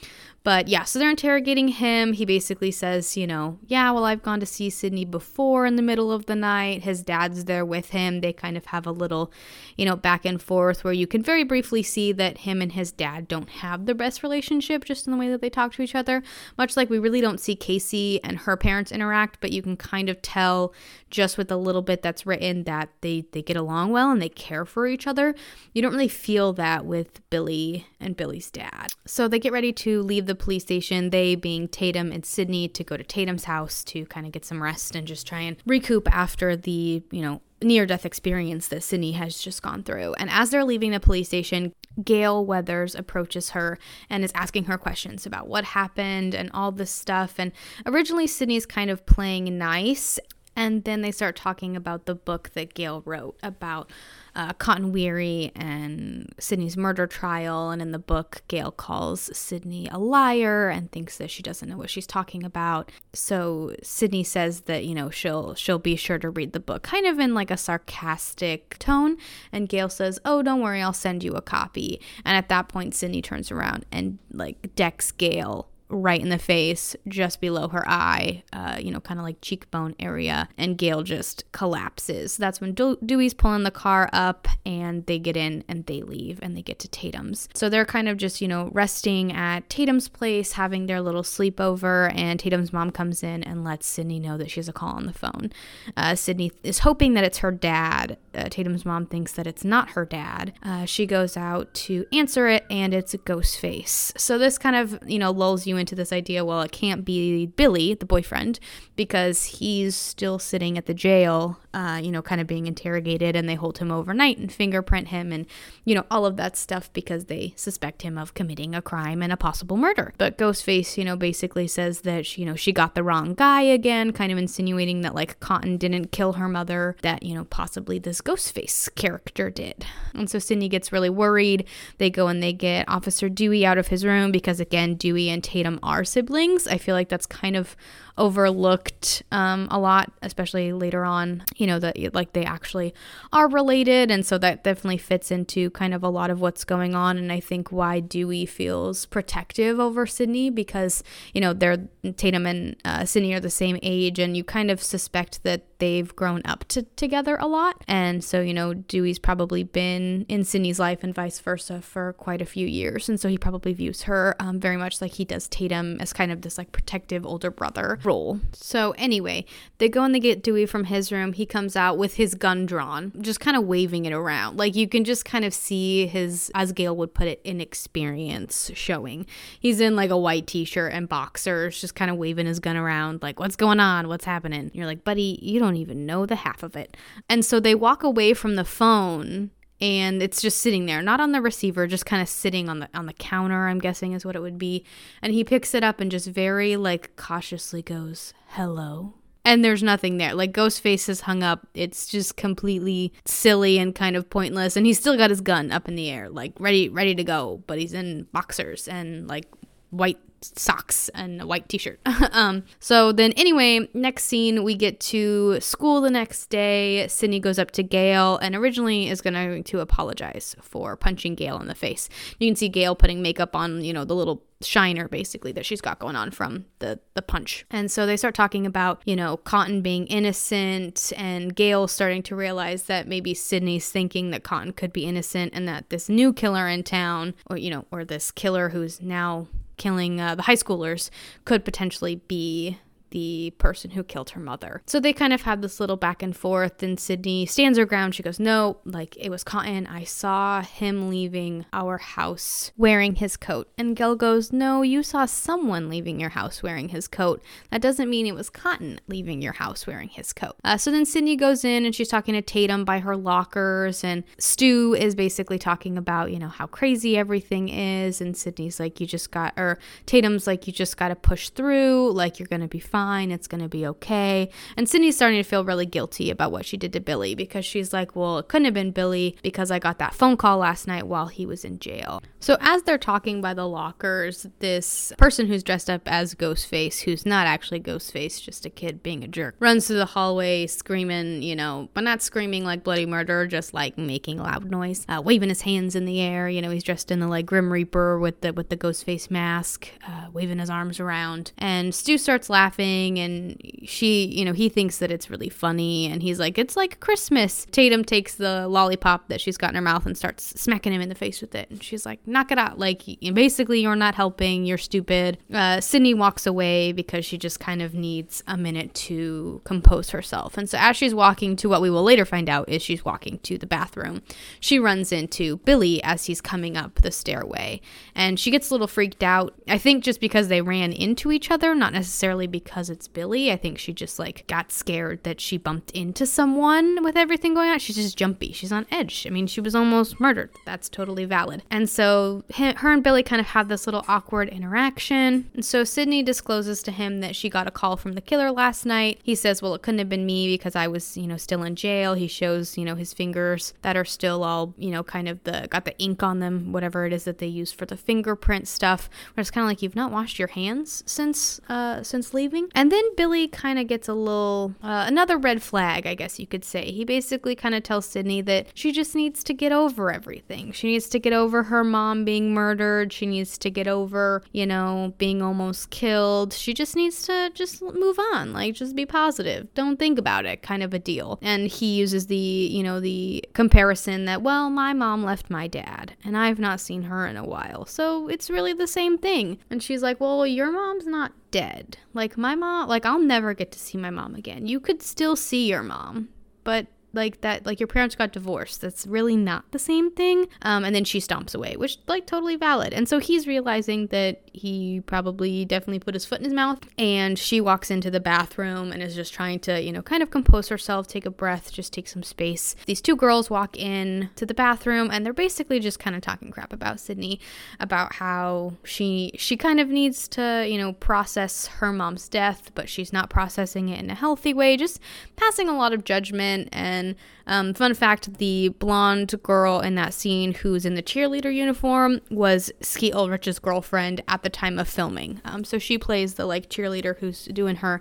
[SPEAKER 1] But yeah, so they're interrogating him. He basically says, you know, yeah, well, I've gone to see Sidney before in the middle of the night. His dad's there with him. They kind of have a little, you know, back and forth where you can very briefly see that him and his dad don't have the best relationship just in the way that they talk to each other. Much like we really don't see Casey and her parents interact, but you can kind of tell just with a little bit that's written that they, they get along well and they care for each other. You don't really feel that with Billy and Billy's dad. So they get ready to leave the the police station, they being Tatum and Sidney, to go to Tatum's house to kind of get some rest and just try and recoup after the, you know, near death experience that Sidney has just gone through. And as they're leaving the police station, Gale Weathers approaches her and is asking her questions about what happened and all this stuff. And originally, Sidney's kind of playing nice. And then they start talking about the book that Gale wrote about uh, Cotton Weary and Sidney's murder trial. And in the book, Gale calls Sidney a liar and thinks that she doesn't know what she's talking about. So Sidney says that you know she'll she'll be sure to read the book, kind of in like a sarcastic tone. And Gale says, "Oh, don't worry, I'll send you a copy." And at that point, Sidney turns around and like decks Gale right in the face, just below her eye, uh, you know, kind of like cheekbone area, and Gale just collapses. That's when Dewey's pulling the car up, and they get in and they leave, and they get to Tatum's. So they're kind of just, you know, resting at Tatum's place, having their little sleepover, and Tatum's mom comes in and lets Sidney know that she has a call on the phone. Uh, Sidney is hoping that it's her dad. Uh, Tatum's mom thinks that it's not her dad. Uh, she goes out to answer it, and it's a ghost face. So this kind of, you know, lulls you into this idea well, it can't be Billy, the boyfriend, because he's still sitting at the jail, uh, you know, kind of being interrogated, and they hold him overnight and fingerprint him and, you know, all of that stuff because they suspect him of committing a crime and a possible murder. But Ghostface, you know, basically says that, she, you know, she got the wrong guy again, kind of insinuating that, like, Cotton didn't kill her mother, that, you know, possibly this Ghostface character did. And so Sidney gets really worried. They go and they get Officer Dewey out of his room because, again, Dewey and Tatum are siblings. I feel like that's kind of overlooked um, a lot, especially later on, you know, that like they actually are related. And so that definitely fits into kind of a lot of what's going on. And I think why Dewey feels protective over Sidney because, you know, they're Tatum and uh, Sidney are the same age, and you kind of suspect that they've grown up to, together a lot. And so, you know, Dewey's probably been in Sidney's life and vice versa for quite a few years. And so he probably views her um, very much like he does Tatum as kind of this like protective older brother role. So, anyway, they go and they get Dewey from his room. He comes out with his gun drawn, just kind of waving it around. Like you can just kind of see his, as Gale would put it, inexperience showing. He's in like a white t shirt and boxers, just kind of waving his gun around, like, what's going on? What's happening? you're like, buddy, you don't even know the half of it. And so they walk away from the phone and it's just sitting there not on the receiver just kind of sitting on the on the counter i'm guessing is what it would be. And he picks it up and just very like cautiously goes hello. And there's nothing there. Like ghostface is hung up. It's just completely silly and kind of pointless. And he's still got his gun up in the air like ready ready to go. But he's in boxers and like white socks and a white t-shirt. um, so then anyway, next scene we get to school the next day. Sidney goes up to Gale and originally is going to apologize for punching Gale in the face. You can see Gale putting makeup on, you know, the little shiner basically that she's got going on from the the punch. And so they start talking about, you know, Cotton being innocent and Gale starting to realize that maybe Sidney's thinking that Cotton could be innocent and that this new killer in town or you know, or this killer who's now killing uh, the high schoolers could potentially be the person who killed her mother. So they kind of have this little back and forth, and Sidney stands her ground. She goes, No, like it was Cotton. I saw him leaving our house wearing his coat. And Gale goes, No, you saw someone leaving your house wearing his coat. That doesn't mean it was Cotton leaving your house wearing his coat. Uh, so then Sidney goes in and she's talking to Tatum by her lockers, and Stu is basically talking about, you know, how crazy everything is. And Sidney's like, You just got, or Tatum's like, You just got to push through, like you're going to be fine fine. It's going to be okay. And Sidney's starting to feel really guilty about what she did to Billy because she's like, well, it couldn't have been Billy because I got that phone call last night while he was in jail. So as they're talking by the lockers, this person who's dressed up as Ghostface, who's not actually Ghostface, just a kid being a jerk, runs through the hallway screaming, you know, but not screaming like bloody murder, just like making loud noise, uh, waving his hands in the air. You know, he's dressed in the like Grim Reaper with the with the Ghostface mask, uh, waving his arms around. And Stu starts laughing, and she, you know, he thinks that it's really funny, and he's like, "It's like Christmas." Tatum takes the lollipop that she's got in her mouth and starts smacking him in the face with it, and she's like, "Knock it out!" Like basically, you're not helping. You're stupid. Uh, Sidney walks away because she just kind of needs a minute to compose herself, and so as she's walking to what we will later find out is she's walking to the bathroom, she runs into Billy as he's coming up the stairway, and she gets a little freaked out. I think just because they ran into each other, not necessarily because it's Billy. I think she just like got scared that she bumped into someone with everything going on. She's just jumpy. She's on edge. I mean, she was almost murdered. That's totally valid. And so her and Billy kind of have this little awkward interaction. And so Sidney discloses to him that she got a call from the killer last night. He says, "Well, it couldn't have been me because I was, you know, still in jail." He shows, you know, his fingers that are still all, you know, kind of the got the ink on them, whatever it is that they use for the fingerprint stuff. Where it's kind of like you've not washed your hands since uh since leaving. And then Billy kind of gets a little uh, another red flag, I guess you could say. He basically kind of tells Sidney that she just needs to get over everything. She needs to get over her mom being murdered. She needs to get over, you know, being almost killed. She just needs to just move on. Like just be positive. Don't think about it, kind of a deal. And he uses the, you know, the comparison that, well, my mom left my dad and I've not seen her in a while. So it's really the same thing. And she's like, well, your mom's not dead. Like my mom, like I'll never get to see my mom again. You could still see your mom, but like that like your parents got divorced. That's really not the same thing. Um, and then she stomps away which like totally valid. And so he's realizing that he probably definitely put his foot in his mouth and she walks into the bathroom and is just trying to you know kind of compose herself take a breath just take some space. These two girls walk in to the bathroom and they're basically just kind of talking crap about sidney about how she she kind of needs to you know process her mom's death but she's not processing it in a healthy way just passing a lot of judgment and um, fun fact the blonde girl in that scene who's in the cheerleader uniform was Skeet Ulrich's girlfriend at the time of filming. Um, so she plays the like cheerleader who's doing her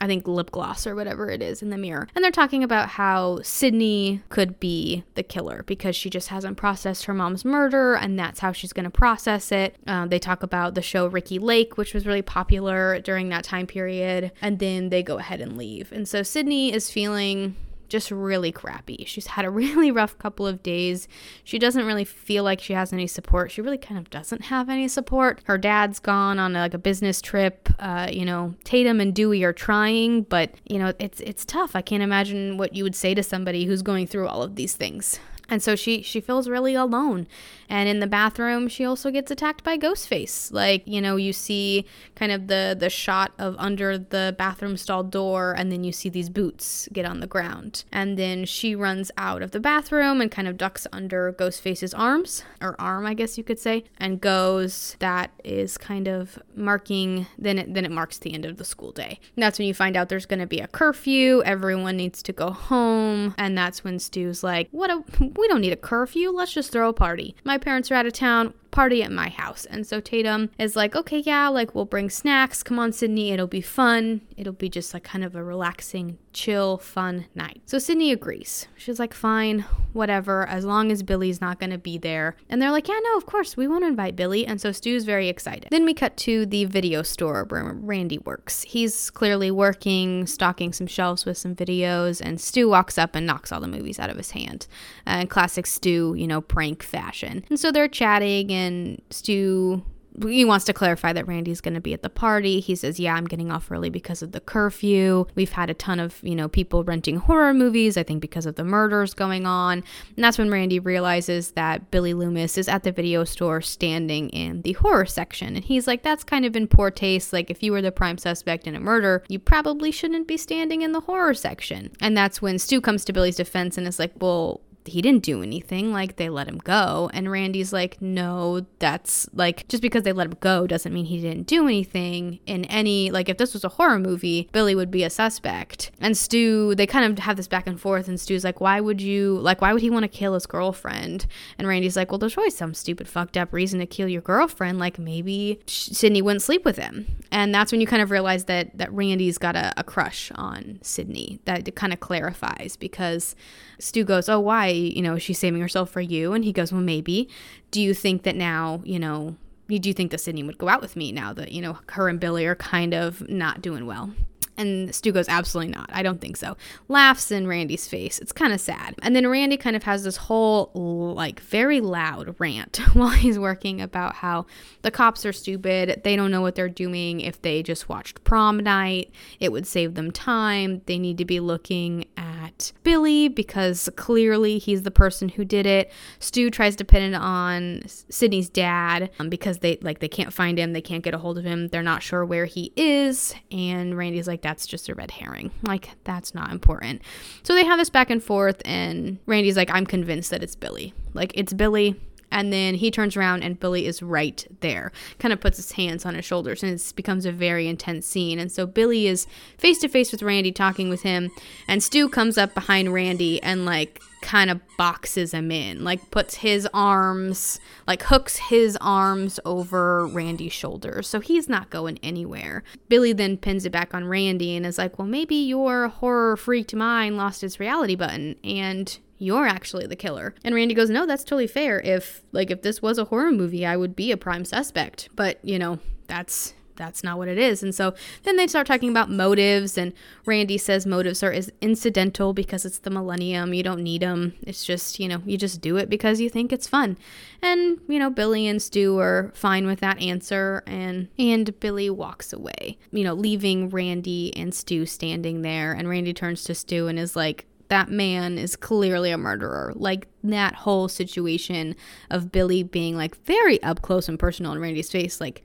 [SPEAKER 1] I think lip gloss or whatever it is in the mirror. And they're talking about how Sidney could be the killer because she just hasn't processed her mom's murder and that's how she's going to process it. Uh, they talk about the show Ricki Lake, which was really popular during that time period. And then they go ahead and leave. And so Sidney is feeling just really crappy. She's had a really rough couple of days. She doesn't really feel like she has any support. She really kind of doesn't have any support. Her dad's gone on like a business trip. Uh, you know, Tatum and Dewey are trying, but you know, it's it's tough. I can't imagine what you would say to somebody who's going through all of these things and so she she feels really alone and in the bathroom she also gets attacked by ghostface like you know you see kind of the the shot of under the bathroom stall door and then you see these boots get on the ground. And then she runs out of the bathroom and kind of ducks under ghostface's arms or arm i guess you could say and goes. That is kind of marking then it then it marks the end of the school day. And that's when you find out there's going to be a curfew. Everyone needs to go home. And that's when stu's like what a we don't need a curfew. Let's just throw a party. My parents are out of town party at my house. And so Tatum is like, okay, yeah, like we'll bring snacks. Come on, Sidney. It'll be fun. It'll be just like kind of a relaxing, chill, fun night. So Sidney agrees. She's like, fine, whatever, as long as Billy's not going to be there. And they're like, yeah, no, of course, we want to invite Billy. And so Stu's very excited. Then we cut to the video store where Randy works. He's clearly working, stocking some shelves with some videos, and Stu walks up and knocks all the movies out of his hand. Uh, classic Stu, you know, prank fashion. And so they're chatting and Stu he wants to clarify that Randy's going to be at the party. He says, "Yeah, I'm getting off early because of the curfew. We've had a ton of, you know, people renting horror movies, I think because of the murders going on." And that's when Randy realizes that Billy Loomis is at the video store standing in the horror section. And he's like, "That's kind of in poor taste. Like if you were the prime suspect in a murder, you probably shouldn't be standing in the horror section." And that's when Stu comes to Billy's defense and is like, "Well, he didn't do anything. Like, they let him go. And Randy's like, no, that's like, just because they let him go doesn't mean he didn't do anything in any, like, if this was a horror movie, Billy would be a suspect. And Stu, they kind of have this back and forth. And Stu's like, why would you, like, why would he want to kill his girlfriend? And Randy's like, well, there's always some stupid, fucked up reason to kill your girlfriend. Like, maybe Sidney wouldn't sleep with him. And that's when you kind of realize that, that Randy's got a, a crush on Sidney. That kind of clarifies because Stu goes, Oh, why? You know, she's saving herself for you. And he goes, Well, maybe. Do you think that now, you know, do you think that Sidney would go out with me now that, you know, her and Billy are kind of not doing well? And Stu goes, absolutely not. I don't think so. Laughs in Randy's face. It's kind of sad. And then Randy kind of has this whole, like, very loud rant while he's working about how the cops are stupid. They don't know what they're doing. If they just watched prom night, it would save them time. They need to be looking at Billy because clearly he's the person who did it. Stu tries to pin it on Sidney's dad um, because they, like, they can't find him. They can't get a hold of him. They're not sure where he is. And Randy's like, that's just a red herring. Like, that's not important. So they have this back and forth, and Randy's like, I'm convinced that it's Billy. Like, it's Billy. And then he turns around and Billy is right there. Kind of puts his hands on his shoulders and it becomes a very intense scene. And so Billy is face to face with Randy talking with him and Stu comes up behind Randy and like kind of boxes him in, like puts his arms, like hooks his arms over Randy's shoulders. So he's not going anywhere. Billy then pins it back on Randy and is like, well, maybe your horror freaked mind lost its reality button and you're actually the killer. And Randy goes, No, that's totally fair. If like if this was a horror movie, I would be a prime suspect. But, you know, that's that's not what it is. And so then they start talking about motives, and Randy says motives are is incidental because it's the millennium. You don't need them. It's just, you know, you just do it because you think it's fun. And, you know, Billy and Stu are fine with that answer, and and Billy walks away, you know, leaving Randy and Stu standing there. And Randy turns to Stu and is like, that man is clearly a murderer. Like that whole situation of Billy being like very up close and personal in Randy's face, like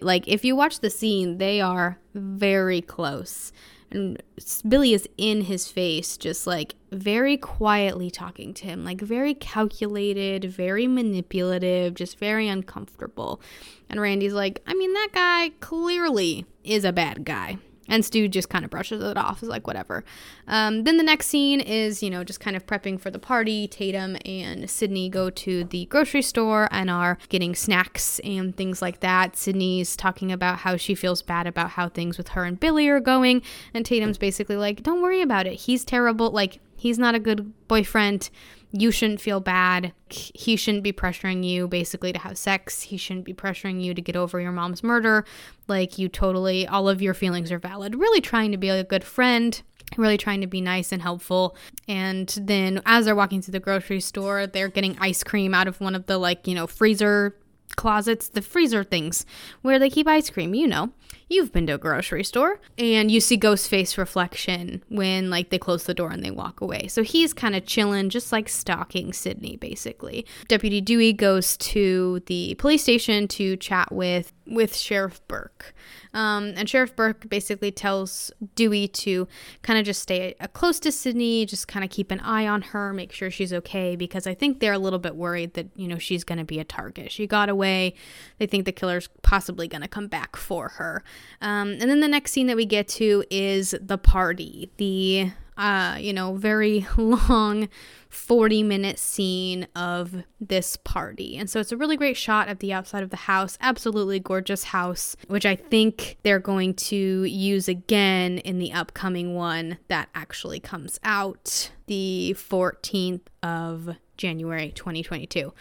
[SPEAKER 1] like if you watch the scene, they are very close. And Billy is in his face, just like very quietly talking to him, like very calculated, very manipulative, just very uncomfortable. And Randy's like, I mean, that guy clearly is a bad guy. And Stu just kind of brushes it off, is like, whatever. Um, then the next scene is, you know, just kind of prepping for the party. Tatum and Sidney go to the grocery store and are getting snacks and things like that. Sidney's talking about how she feels bad about how things with her and Billy are going. And Tatum's basically like, don't worry about it. He's terrible. Like, he's not a good boyfriend you shouldn't feel bad. He shouldn't be pressuring you basically to have sex. He shouldn't be pressuring you to get over your mom's murder. Like, you totally, all of your feelings are valid. Really trying to be a good friend, really trying to be nice and helpful. And then as they're walking through the grocery store, they're getting ice cream out of one of the, like, you know, freezer closets, the freezer things where they keep ice cream, you know. You've been to a grocery store and you see Ghostface reflection when like they close the door and they walk away. So he's kind of chilling, just like stalking Sidney basically. Deputy Dewey goes to the police station to chat with with Sheriff Burke. Um, and Sheriff Burke basically tells Dewey to kind of just stay close to Sidney, just kind of keep an eye on her, make sure she's okay, because I think they're a little bit worried that, you know, she's going to be a target. She got away. They think the killer's possibly going to come back for her. Um, and then the next scene that we get to is the party. The uh, you know, very long 40 minute scene of this party. And so it's a really great shot of the outside of the house. Absolutely gorgeous house, which I think they're going to use again in the upcoming one that actually comes out the 14th of January 2022.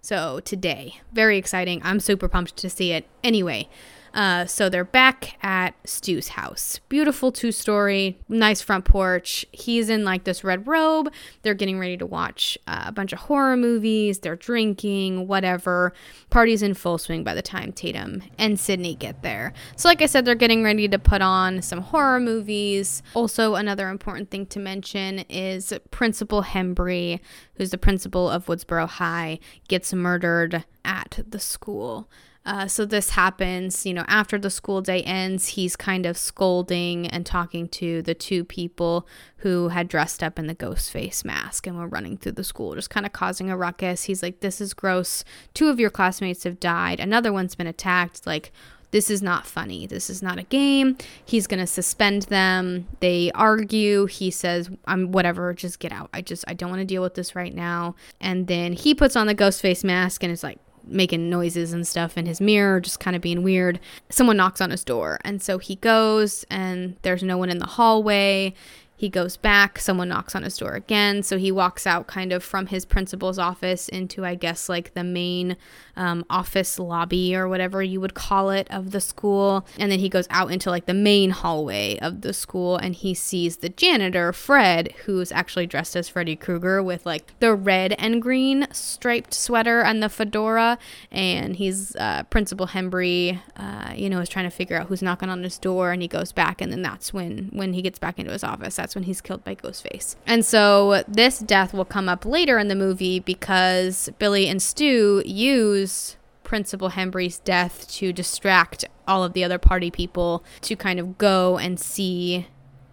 [SPEAKER 1] So today, very exciting. I'm super pumped to see it. Anyway, uh, so they're back at Stu's house. Beautiful two story, nice front porch. He's in like this red robe. They're getting ready to watch uh, a bunch of horror movies. They're drinking, whatever. Party's in full swing by the time Tatum and Sidney get there. So, like I said, they're getting ready to put on some horror movies. Also, another important thing to mention is Principal Himbry, who's the principal of Woodsboro High, gets murdered at the school. Uh, so this happens, you know, after the school day ends, he's kind of scolding and talking to the two people who had dressed up in the ghost face mask and were running through the school, just kind of causing a ruckus. He's like, This is gross. Two of your classmates have died. Another one's been attacked. Like, this is not funny. This is not a game. He's going to suspend them. They argue. He says, I'm whatever, just get out. I just, I don't want to deal with this right now. And then he puts on the ghost face mask and is like, making noises and stuff in his mirror, just kind of being weird. Someone knocks on his door. And so he goes, and there's no one in the hallway. He goes back, someone knocks on his door again. So he walks out kind of from his principal's office into, I guess, like the main um, office lobby or whatever you would call it of the school. And then he goes out into like the main hallway of the school and he sees the janitor, Fred, who's actually dressed as Freddy Krueger with like the red and green striped sweater and the fedora. And he's uh, Principal Himbry, uh, you know, is trying to figure out who's knocking on his door. And he goes back, and then that's when when he gets back into his office. That's when he's killed by Ghostface. And so this death will come up later in the movie because Billy and Stu use use Principal Himbry's death to distract all of the other party people to kind of go and see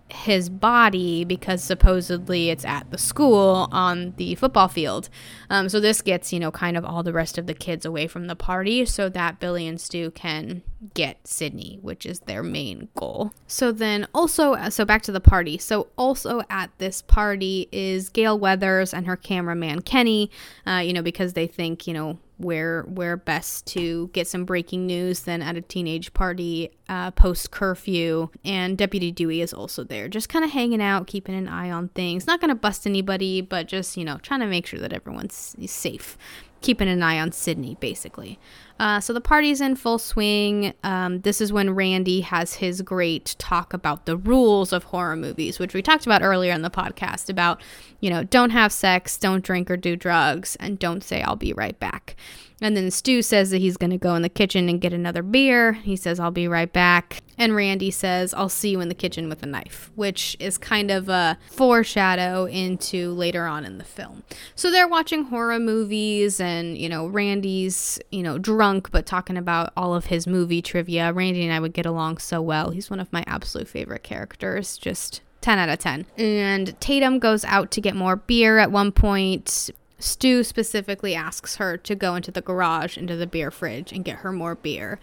[SPEAKER 1] his body because supposedly it's at the school on the football field. Um, so this gets, you know, kind of all the rest of the kids away from the party so that Billy and Stu can get Sidney, which is their main goal. So then also, so back to the party. So also at this party is Gale Weathers and her cameraman Kenny, uh, you know, because they think, you know, where where best to get some breaking news than at a teenage party uh, post curfew. And Deputy Dewey is also there, just kind of hanging out, keeping an eye on things. Not going to bust anybody, but just you know trying to make sure that everyone's safe keeping an eye on Sidney, basically. Uh, so the party's in full swing. Um, this is when Randy has his great talk about the rules of horror movies, which we talked about earlier in the podcast about, you know, don't have sex, don't drink or do drugs, and don't say, I'll be right back. And then Stu says that he's going to go in the kitchen and get another beer. He says, I'll be right back. And Randy says, I'll see you in the kitchen with a knife, which is kind of a foreshadow into later on in the film. So they're watching horror movies, and, you know, Randy's, you know, drunk, but talking about all of his movie trivia. Randy and I would get along so well. He's one of my absolute favorite characters. Just 10 out of 10. And Tatum goes out to get more beer at one point. Stu specifically asks her to go into the garage, into the beer fridge, and get her more beer.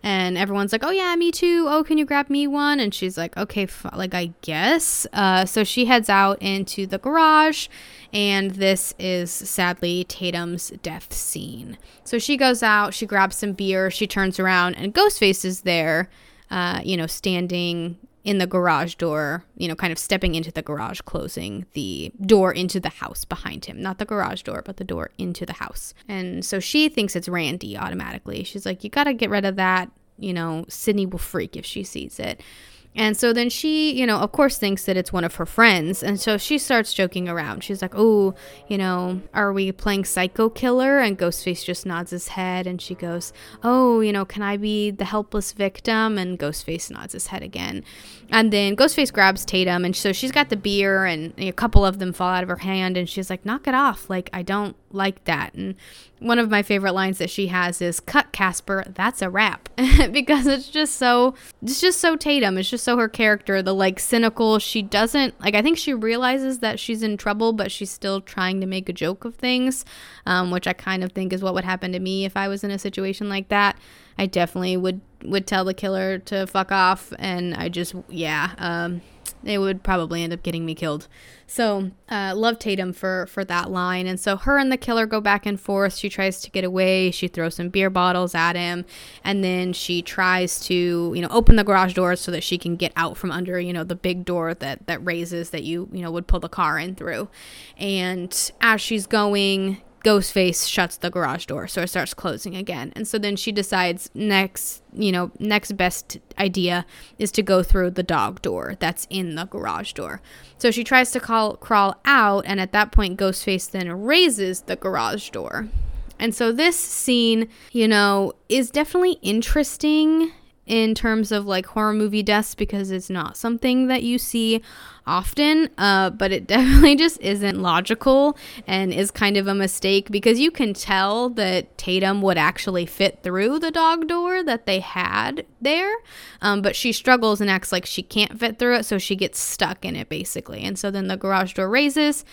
[SPEAKER 1] And everyone's like, "Oh yeah, me too. Oh, can you grab me one?" And she's like, "Okay, f- like I guess." Uh, so she heads out into the garage, and this is sadly Tatum's death scene. So she goes out, she grabs some beer, she turns around, and Ghostface is there, uh, you know, standing in the garage door, you know, kind of stepping into the garage, closing the door into the house behind him. Not the garage door, but the door into the house. And so she thinks it's Randy automatically. She's like, You got to get rid of that. You know, Sidney will freak if she sees it. And so then she, you know, of course thinks that it's one of her friends. And so she starts joking around. She's like, Oh, you know, are we playing Psycho Killer? And Ghostface just nods his head and she goes, Oh, you know, can I be the helpless victim? And Ghostface nods his head again. And then Ghostface grabs Tatum. And so she's got the beer and a couple of them fall out of her hand. And she's like, Knock it off. Like, I don't like that. And one of my favorite lines that she has is cut Casper, that's a wrap. because it's just so it's just so Tatum. It's just so her character, the like cynical, she doesn't like I think she realizes that she's in trouble, but she's still trying to make a joke of things. Um, which I kind of think is what would happen to me if I was in a situation like that. I definitely would would tell the killer to fuck off and I just yeah, um it would probably end up getting me killed. So, uh, love Tatum for for that line. And so her and the killer go back and forth. She tries to get away. She throws some beer bottles at him, and then she tries to you know open the garage door so that she can get out from under you know the big door that that raises that you you know would pull the car in through. And as she's going, Ghostface shuts the garage door, so it starts closing again. And so then she decides next, you know, next best idea is to go through the dog door that's in the garage door. So she tries to call, crawl out, and at that point, Ghostface then raises the garage door. And so this scene, you know, is definitely interesting in terms of like horror movie deaths because it's not something that you see often, uh, but it definitely just isn't logical and is kind of a mistake because you can tell that Tatum would actually fit through the dog door that they had there, um, but she struggles and acts like she can't fit through it, so she gets stuck in it basically. And so then the garage door raises,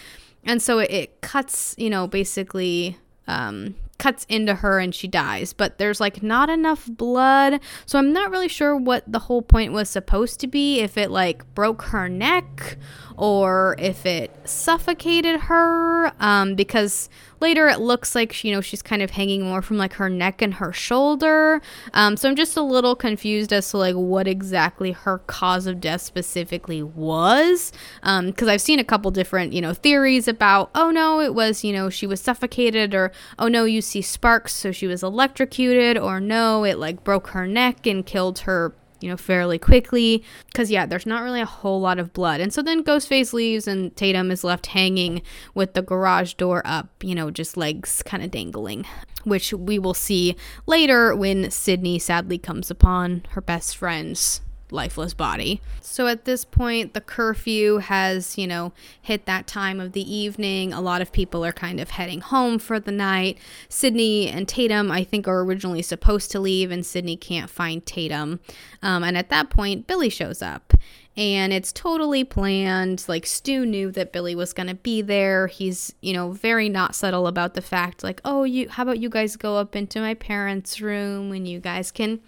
[SPEAKER 1] and so it, it cuts, you know, basically. Um, cuts into her and she dies, but there's like not enough blood. So I'm not really sure what the whole point was supposed to be if it like broke her neck or if it suffocated her um, because later it looks like you know she's kind of hanging more from like her neck and her shoulder. Um, so i'm just a little confused as to like what exactly her cause of death specifically was because um, i've seen a couple different you know theories about oh no it was you know she was suffocated or oh no you see sparks so she was electrocuted or no it like broke her neck and killed her you know, fairly quickly. Because, yeah, there's not really a whole lot of blood. And so then Ghostface leaves, and Tatum is left hanging with the garage door up, you know, just legs kind of dangling, which we will see later when Sidney sadly comes upon her best friend's lifeless body. So at this point, the curfew has, you know, hit that time of the evening. A lot of people are kind of heading home for the night. Sidney and Tatum, I think, are originally supposed to leave, and Sidney can't find Tatum. Um, and at that point, Billy shows up. And it's totally planned. Like, Stu knew that Billy was going to be there. He's, you know, very not subtle about the fact, like, oh, you, how about you guys go up into my parents' room and you guys can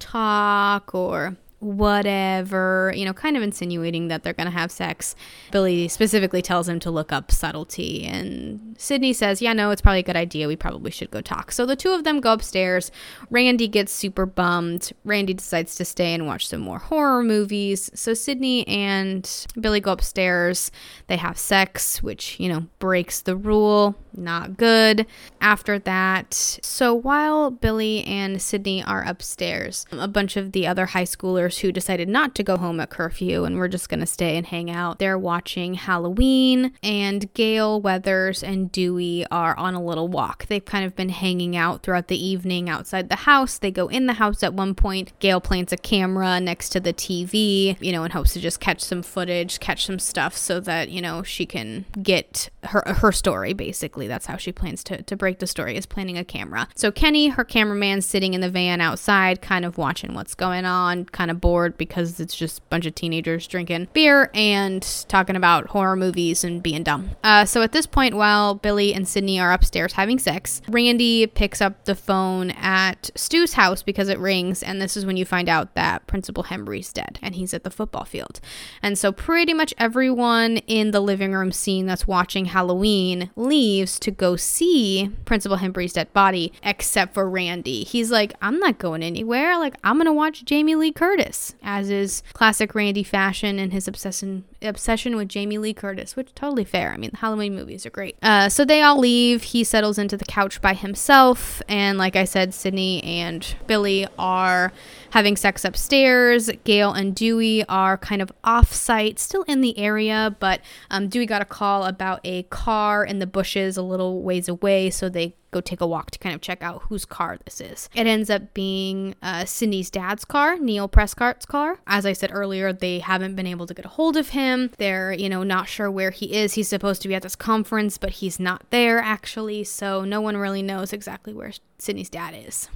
[SPEAKER 1] talk or whatever, you know, kind of insinuating that they're going to have sex. Billy specifically tells him to look up subtlety, and Sidney says, Yeah, no, it's probably a good idea. We probably should go talk. So the two of them go upstairs. Randy gets super bummed. Randy decides to stay and watch some more horror movies. So Sidney and Billy go upstairs. They have sex, which, you know, breaks the rule. Not good. After that, so while Billy and Sidney are upstairs, a bunch of the other high schoolers who decided not to go home at curfew and we're just going to stay and hang out. They're watching Halloween, and Gale, Weathers, and Dewey are on a little walk. They've kind of been hanging out throughout the evening outside the house. They go in the house at one point. Gale plants a camera next to the TV, you know, in hopes to just catch some footage, catch some stuff so that, you know, she can get her her story basically. That's how she plans to, to break the story is planning a camera. So Kenny, her cameraman, sitting in the van outside, kind of watching what's going on, kind of bored because it's just a bunch of teenagers drinking beer and talking about horror movies and being dumb. Uh, so at this point, while Billy and Sidney are upstairs having sex, Randy picks up the phone at Stu's house because it rings, and this is when you find out that Principal Himbry's dead and he's at the football field. And so pretty much everyone in the living room scene that's watching Halloween leaves to go see Principal Himbry's dead body, except for Randy. He's like, I'm not going anywhere. Like, I'm gonna watch Jamie Lee Curtis as is classic Randy fashion and his obsession obsession with Jamie Lee Curtis, which totally fair. I mean, the Halloween movies are great. Uh, so they all leave. He settles into the couch by himself, and like I said, Sidney and Billy are having sex upstairs. Gale and Dewey are kind of off site, still in the area, but um, Dewey got a call about a car in the bushes a little ways away, so they go take a walk to kind of check out whose car this is. It ends up being uh, Sidney's dad's car, Neil Prescott's car. As I said earlier, they haven't been able to get a hold of him. They're, you know, not sure where he is. He's supposed to be at this conference, but he's not there actually, so no one really knows exactly where Sidney's dad is.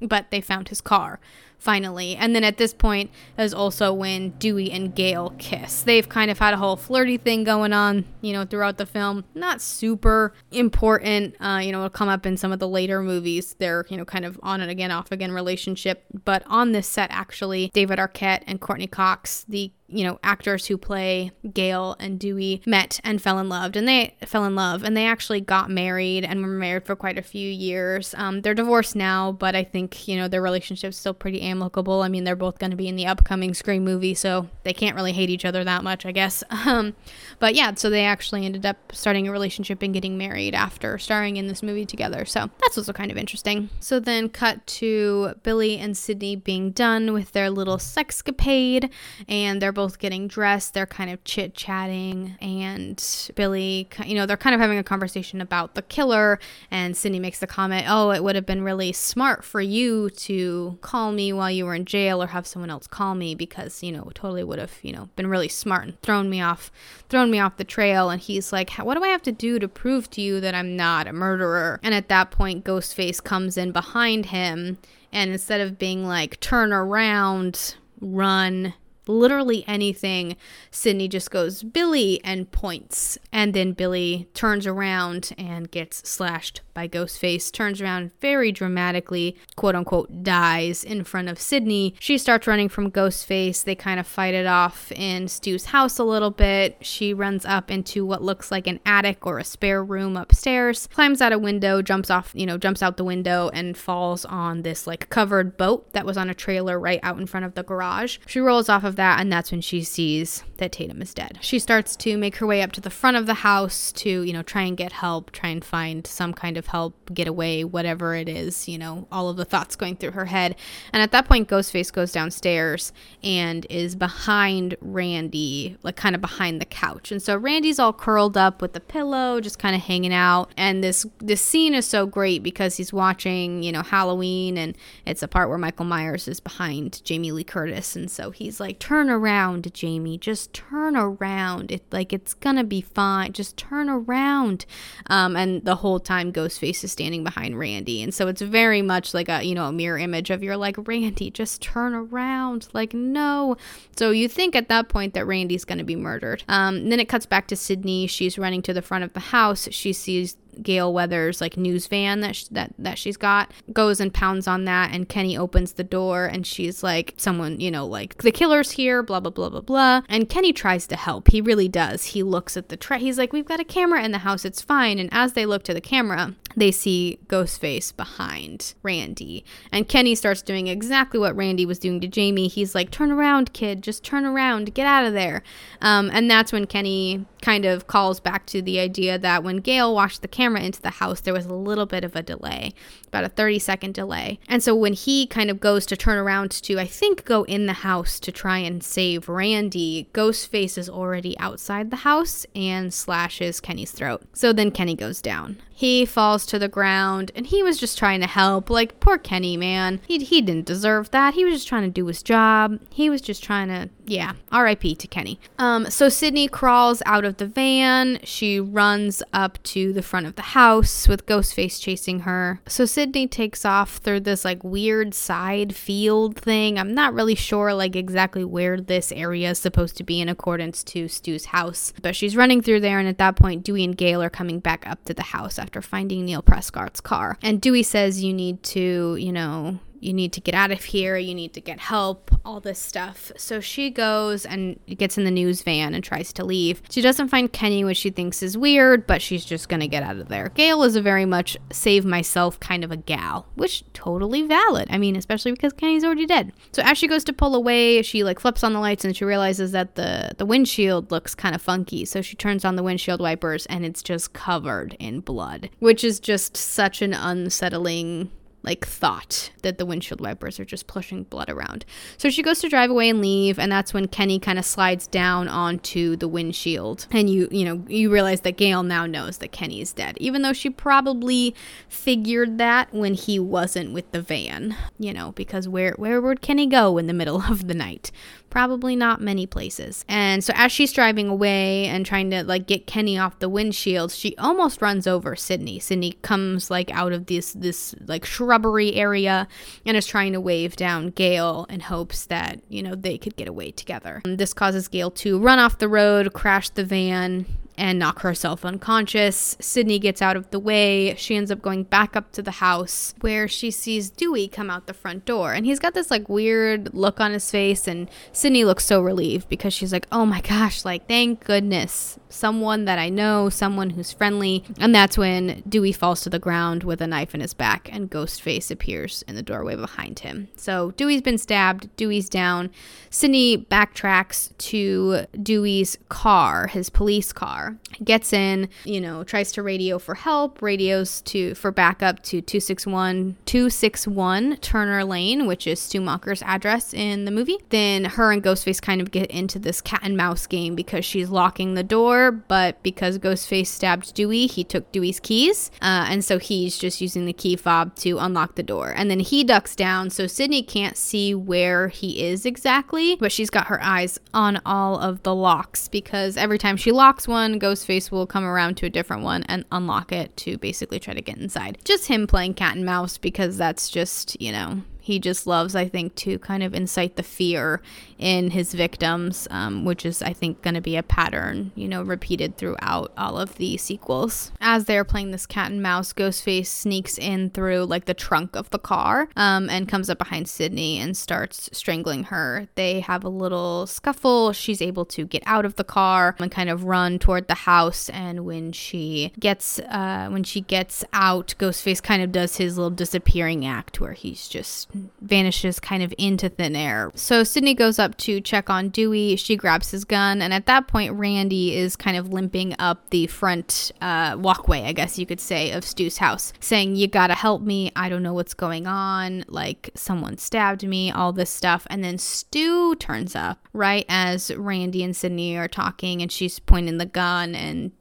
[SPEAKER 1] But they found his car finally. And then at this point is also when Dewey and Gale kiss. They've kind of had a whole flirty thing going on, you know, throughout the film. Not super important. Uh, you know, it'll come up in some of the later movies. They're, you know, kind of on and again, off again relationship. But on this set, actually, David Arquette and Courteney Cox, the you know, actors who play Gale and Dewey met and fell in love, and they fell in love, and they actually got married and were married for quite a few years. Um, they're divorced now, but I think you know their relationship's still pretty amicable. I mean, they're both going to be in the upcoming Scream movie, so they can't really hate each other that much, I guess. Um, but yeah, so they actually ended up starting a relationship and getting married after starring in this movie together. So that's also kind of interesting. So then, cut to Billy and Sidney being done with their little sexcapade, and they're both getting dressed. They're kind of chit chatting, and Billy, you know, they're kind of having a conversation about the killer. And Sidney makes the comment, "Oh, it would have been really smart for you to call me while you were in jail or have someone else call me because, you know, totally would have, you know, been really smart and thrown me off, thrown me off the trail. And he's like, what do I have to do to prove to you that I'm not a murderer? And at that point, Ghostface comes in behind him. And instead of being like, turn around, run, literally anything, Sidney just goes, Billy, and points. And then Billy turns around and gets slashed by Ghostface, turns around very dramatically, quote unquote, dies in front of Sidney. She starts running from Ghostface. They kind of fight it off in Stu's house a little bit. She runs up into what looks like an attic or a spare room upstairs, climbs out a window, jumps off, you know, jumps out the window and falls on this like covered boat that was on a trailer right out in front of the garage. She rolls off of that, and that's when she sees that Tatum is dead. She starts to make her way up to the front of the house to, you know, try and get help, try and find some kind of help, get away, whatever it is, you know, all of the thoughts going through her head. And at that point, Ghostface goes downstairs and is behind Randy, like kind of behind the couch. And so Randy's all curled up with the pillow, just kind of hanging out. And this this scene is so great because he's watching, you know, Halloween, and it's a part where Michael Myers is behind Jamie Lee Curtis, and so he's like, "Turn around, Jamie. Just turn around. It like it's gonna be fine. Just turn around." Um, and the whole time, Ghostface is standing behind Randy, and so it's very much like a you know a mirror image of you're like Randy, just turn around. Like no. So you think at that point that Randy's gonna be murdered. Um, then it cuts back to Sidney. She's running to the front of the house. She sees Gale Weathers like news van that sh- that that she's got goes and pounds on that and Kenny opens the door and she's like someone you know like the killer's here blah blah blah blah blah. And Kenny tries to help. He really does. He looks at the tra- he's like we've got a camera in the house. It's fine. And as they look to the camera they see Ghostface behind Randy. And Kenny starts doing exactly what Randy was doing to Jamie. He's like turn around kid. Just turn around. Get out of there. Um, and that's when Kenny kind of calls back to the idea that when Gale watched the camera into the house, there was a little bit of a delay, about a 30 second delay. And so when he kind of goes to turn around to, I think, go in the house to try and save Randy, Ghostface is already outside the house and slashes Kenny's throat. So then Kenny goes down. He falls to the ground and he was just trying to help. Like, poor Kenny, man. He, he didn't deserve that. He was just trying to do his job. He was just trying to, yeah, RIP to Kenny. Um, so Sidney crawls out of the van. She runs up to the front of the house with Ghostface chasing her. So Sidney takes off through this like weird side field thing. I'm not really sure like exactly where this area is supposed to be in accordance to Stu's house, but she's running through there. And at that point, Dewey and Gale are coming back up to the house after finding Neil Prescott's car. And Dewey says you need to, you know, you need to get out of here, you need to get help, all this stuff. So she goes and gets in the news van and tries to leave. She doesn't find Kenny, which she thinks is weird, but she's just gonna get out of there. Gale is a very much save myself kind of a gal, which totally valid. I mean, especially because Kenny's already dead. So as she goes to pull away, she like flips on the lights and she realizes that the the windshield looks kind of funky. So she turns on the windshield wipers and it's just covered in blood, which is just such an unsettling like thought that the windshield wipers are just pushing blood around. So she goes to drive away and leave, and that's when Kenny kind of slides down onto the windshield. And you, you know, you realize that Gale now knows that Kenny is dead, even though she probably figured that when he wasn't with the van, you know, because where where would Kenny go in the middle of the night? Probably not many places. And so as she's driving away and trying to like get Kenny off the windshield, she almost runs over Sidney. Sidney comes like out of this this like shrubbery area and is trying to wave down Gale in hopes that, you know, they could get away together. And this causes Gale to run off the road, crash the van, and knock herself unconscious. Sidney gets out of the way. She ends up going back up to the house where she sees Dewey come out the front door. And he's got this like weird look on his face. And Sidney looks so relieved because she's like, oh my gosh, like, thank goodness. Someone that I know, someone who's friendly. And that's when Dewey falls to the ground with a knife in his back and Ghostface appears in the doorway behind him. So Dewey's been stabbed. Dewey's down. Sidney backtracks to Dewey's car, his police car Gets in, you know, tries to radio for help, radios to for backup to 261 261 Turner Lane, which is Stu Macher's address in the movie. Then her and Ghostface kind of get into this cat and mouse game because she's locking the door, but because Ghostface stabbed Dewey, he took Dewey's keys, uh, and so he's just using the key fob to unlock the door. And then he ducks down, so Sidney can't see where he is exactly, but she's got her eyes on all of the locks because every time she locks one, Ghostface will come around to a different one and unlock it to basically try to get inside. Just him playing cat and mouse because that's just, you know, he just loves, I think, to kind of incite the fear in his victims, um, which is, I think, going to be a pattern, you know, repeated throughout all of the sequels. As they're playing this cat and mouse, Ghostface sneaks in through like the trunk of the car um, and comes up behind Sidney and starts strangling her. They have a little scuffle. She's able to get out of the car and kind of run toward the house. And when she gets uh, when she gets out, Ghostface kind of does his little disappearing act where he's just vanishes kind of into thin air. So Sidney goes up to check on Dewey. She grabs his gun, and at that point, Randy is kind of limping up the front uh, walkway, I guess you could say, of Stu's house, saying, You gotta help me. I don't know what's going on. Like, someone stabbed me, all this stuff. And then Stu turns up right as Randy and Sidney are talking, and she's pointing the gun, and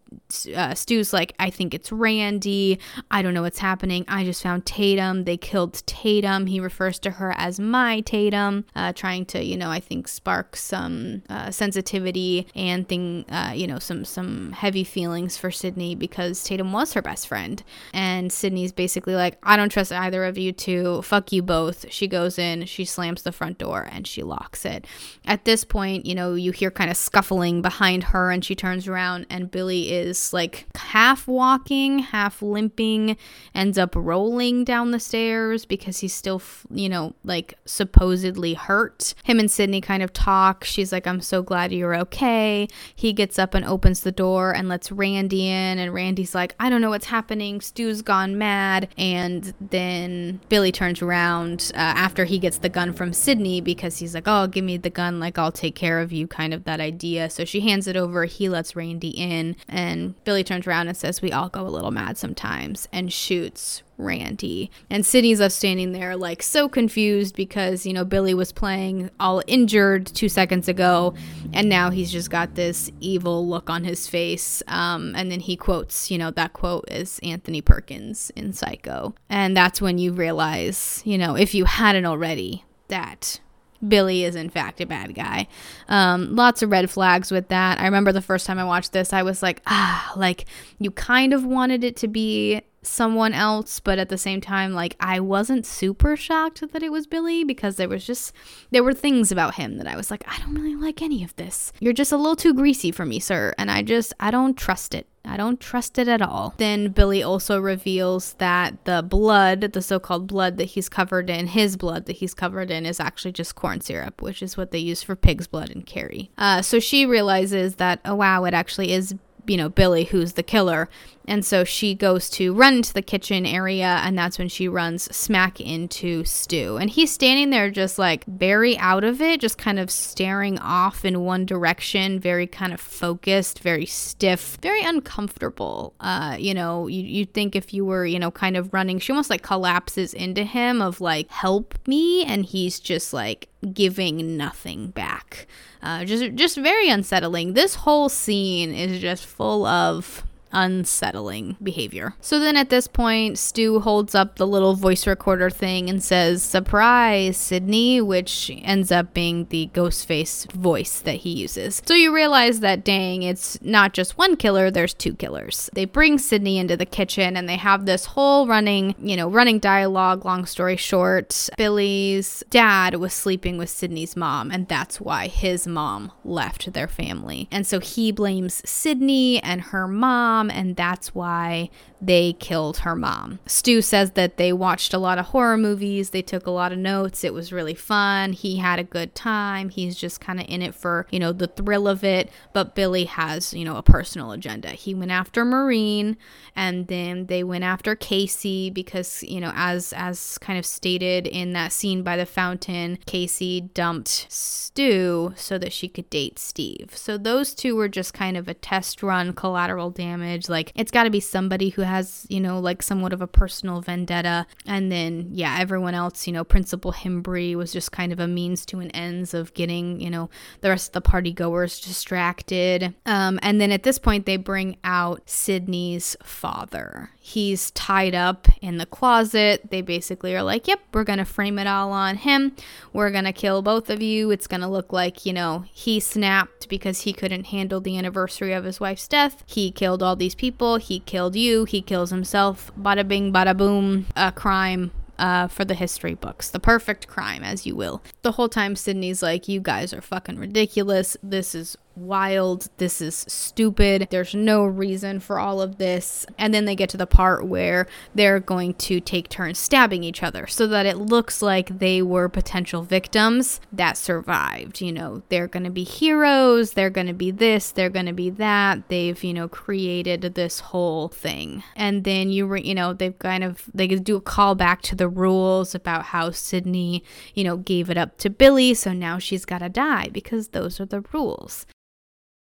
[SPEAKER 1] uh, Stu's like, I think it's Randy. I don't know what's happening. I just found Tatum. They killed Tatum. He refers to her as my Tatum, uh, trying to, you know, I think spark some uh, sensitivity and thing, uh, you know, some some heavy feelings for Sidney because Tatum was her best friend. And Sidney's basically like, I don't trust either of you two. Fuck you both. She goes in, she slams the front door, and she locks it. At this point, you know, you hear kind of scuffling behind her, and she turns around, and Billy is is like half walking, half limping, ends up rolling down the stairs because he's still, you know, like supposedly hurt. Him and Sidney kind of talk. She's like, I'm so glad you're okay. He gets up and opens the door and lets Randy in. And Randy's like, I don't know what's happening. Stu's gone mad. And then Billy turns around uh, after he gets the gun from Sidney because he's like, Oh, give me the gun. Like, I'll take care of you, kind of that idea. So she hands it over. He lets Randy in. And Billy turns around and says, We all go a little mad sometimes, and shoots Randy. And Sidney's left standing there, like, so confused because, you know, Billy was playing all injured two seconds ago, and now he's just got this evil look on his face. Um, and then he quotes, you know, that quote is Anthony Perkins in Psycho. And that's when you realize, you know, if you hadn't already, that Billy is in fact a bad guy. Um, lots of red flags with that. I remember the first time I watched this, I was like, ah, like you kind of wanted it to be someone else, but at the same time, like I wasn't super shocked that it was Billy because there was just there were things about him that I was like, I don't really like any of this. You're just a little too greasy for me, sir, and I just I don't trust it. I don't trust it at all. Then Billy also reveals that the blood, the so called blood that he's covered in, his blood that he's covered in, is actually just corn syrup, which is what they use for pig's blood in Carrie. Uh, so she realizes that, oh wow, it actually is you know, Billy who's the killer. And so she goes to run into the kitchen area, and that's when she runs smack into Stu. And he's standing there just like very out of it, just kind of staring off in one direction, very kind of focused, very stiff, very uncomfortable. Uh, you know, you, you'd think if you were, you know, kind of running, she almost like collapses into him of like, help me. And he's just like giving nothing back. Uh, just just very unsettling. This whole scene is just full of unsettling behavior. So then at this point, Stu holds up the little voice recorder thing and says, Surprise, Sidney, which ends up being the ghost face voice that he uses. So you realize that, dang, it's not just one killer, there's two killers. They bring Sidney into the kitchen and they have this whole running, you know, running dialogue. Long story short, Billy's dad was sleeping with Sidney's mom, and that's why his mom left their family. And so he blames Sidney and her mom mom, and that's why they killed her mom. Stu says that they watched a lot of horror movies, they took a lot of notes, it was really fun. He had a good time. He's just kind of in it for, you know, the thrill of it. But Billy has, you know, a personal agenda. He went after Maureen and then they went after Casey because, you know, as as kind of stated in that scene by the fountain, Casey dumped Stu so that she could date Steve. So those two were just kind of a test run collateral damage. Like it's got to be somebody who has, you know, like somewhat of a personal vendetta. And then, yeah, everyone else, you know, Principal Himbry was just kind of a means to an ends of getting, you know, the rest of the party goers distracted. Um, and then at this point, they bring out Sidney's father. He's tied up in the closet. They basically are like, yep, we're going to frame it all on him. We're going to kill both of you. It's going to look like, you know, he snapped because he couldn't handle the anniversary of his wife's death. He killed all these people. He killed you. He kills himself. Bada bing, bada boom. A crime uh, for the history books. The perfect crime, as you will. The whole time, Sidney's like, You guys are fucking ridiculous. This is wild. This is stupid. There's no reason for all of this. And then they get to the part where they're going to take turns stabbing each other so that it looks like they were potential victims that survived. You know, they're going to be heroes. They're going to be this. They're going to be that. They've, you know, created this whole thing. And then you, re- you know, they've kind of, they do a call back to the rules about how Sidney, you know, gave it up to Billy. So now she's got to die because those are the rules.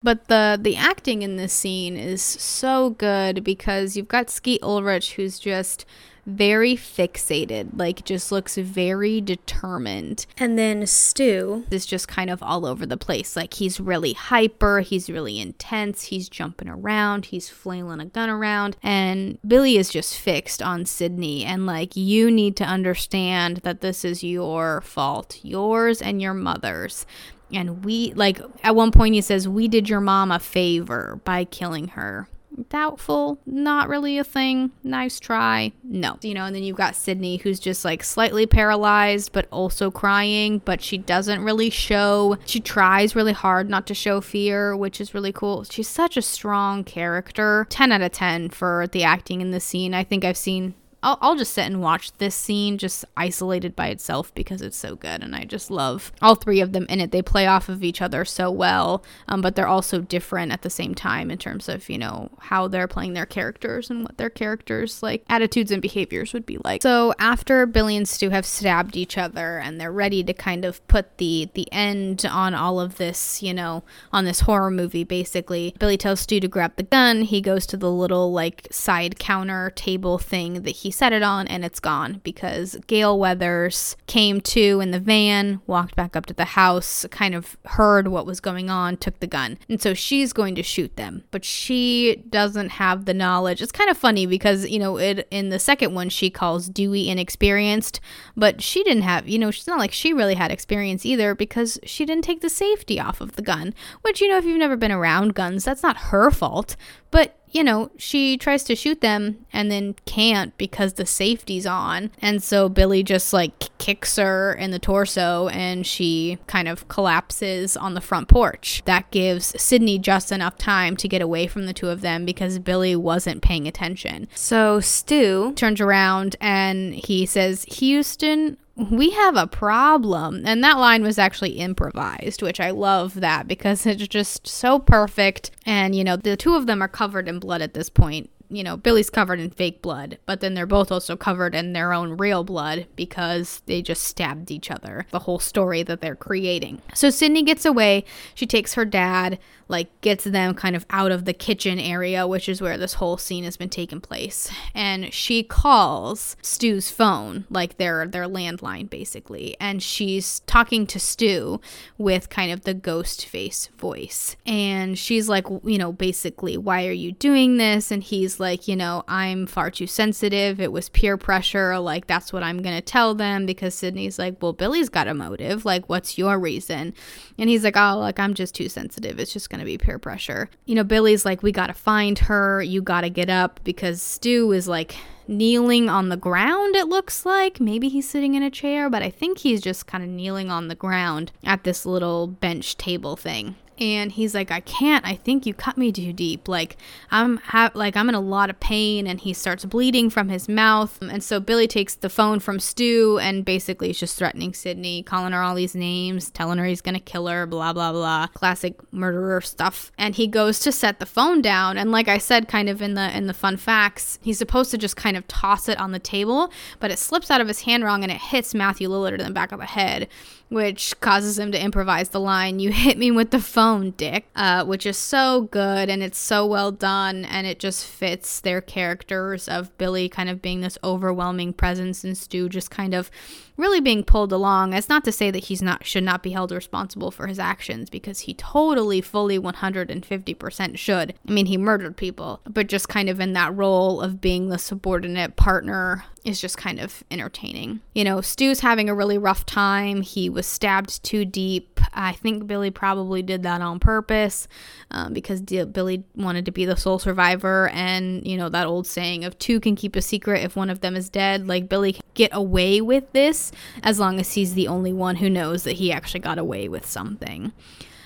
[SPEAKER 1] But the the acting in this scene is so good because you've got Skeet Ulrich who's just very fixated, like just looks very determined. And then Stu is just kind of all over the place. Like he's really hyper, he's really intense, he's jumping around, he's flailing a gun around. And Billy is just fixed on Sidney And like, you need to understand that this is your fault, yours and your mother's and we like at one point he says we did your mom a favor by killing her. Doubtful not really a thing. Nice try. No. You know and then you've got sidney who's just like slightly paralyzed but also crying but she doesn't really show she tries really hard not to show fear which is really cool. She's such a strong character. 10 out of 10 for the acting in the scene. I think i've seen I'll, I'll just sit and watch this scene just isolated by itself because it's so good and I just love all three of them in it. They play off of each other so well, um, but they're also different at the same time in terms of, you know, how they're playing their characters and what their characters like attitudes and behaviors would be like. So after Billy and Stu have stabbed each other and they're ready to kind of put the the end on all of this, you know, on this horror movie basically, Billy tells Stu to grab the gun. He goes to the little like side counter table thing that he set it on and it's gone because Gale Weathers came to in the van, walked back up to the house, kind of heard what was going on, took the gun. And so she's going to shoot them, but she doesn't have the knowledge. It's kind of funny because, you know, it in the second one she calls Dewey inexperienced, but she didn't have, you know, she's not like she really had experience either because she didn't take the safety off of the gun, which you know if you've never been around guns, that's not her fault. But you know, she tries to shoot them and then can't because the safety's on. And so Billy just like kicks her in the torso and she kind of collapses on the front porch. That gives Sidney just enough time to get away from the two of them because Billy wasn't paying attention. So Stu turns around and he says, Houston, we have a problem. And that line was actually improvised, which I love that because it's just so perfect. And, you know, the two of them are covered in blood at this point you know, Billy's covered in fake blood, but then they're both also covered in their own real blood because they just stabbed each other. The whole story that they're creating. So Sidney gets away. She takes her dad, like gets them kind of out of the kitchen area, which is where this whole scene has been taking place. And she calls Stu's phone, like their their landline basically, and she's talking to Stu with kind of the ghost face voice. And she's like, you know, basically, why are you doing this? And he's like, you know, I'm far too sensitive. It was peer pressure. Like, that's what I'm going to tell them because Sidney's like, well, Billy's got a motive. Like, what's your reason? And he's like, oh, like, I'm just too sensitive. It's just going to be peer pressure. You know, Billy's like, we got to find her. You got to get up because Stu is like, kneeling on the ground, it looks like. Maybe he's sitting in a chair, but I think he's just kind of kneeling on the ground at this little bench table thing. And he's like i can't. I think you cut me too deep. Like i'm ha- like i'm in a lot of pain and he starts bleeding from his mouth. And so billy takes the phone from stu and basically is just threatening sidney calling her all these names telling her he's gonna kill her blah blah blah classic murderer stuff. And he goes to set the phone down. And like i said kind of in the in the fun facts he's supposed to just kind of toss it on the table but it slips out of his hand wrong and it hits matthew lillard in the back of the head which causes him to improvise the line, You hit me with the phone, Dick, uh, which is so good and it's so well done and it just fits their characters of Billy kind of being this overwhelming presence and Stu just kind of really being pulled along. It's not to say that he's not should not be held responsible for his actions because he totally, fully, 150% should. I mean, he murdered people, but just kind of in that role of being the subordinate partner is just kind of entertaining. You know, Stu's having a really rough time. He was stabbed too deep. I think Billy probably did that on purpose um, because Billy wanted to be the sole survivor. And, you know, that old saying of two can keep a secret if one of them is dead. Like, Billy get away with this as long as he's the only one who knows that he actually got away with something.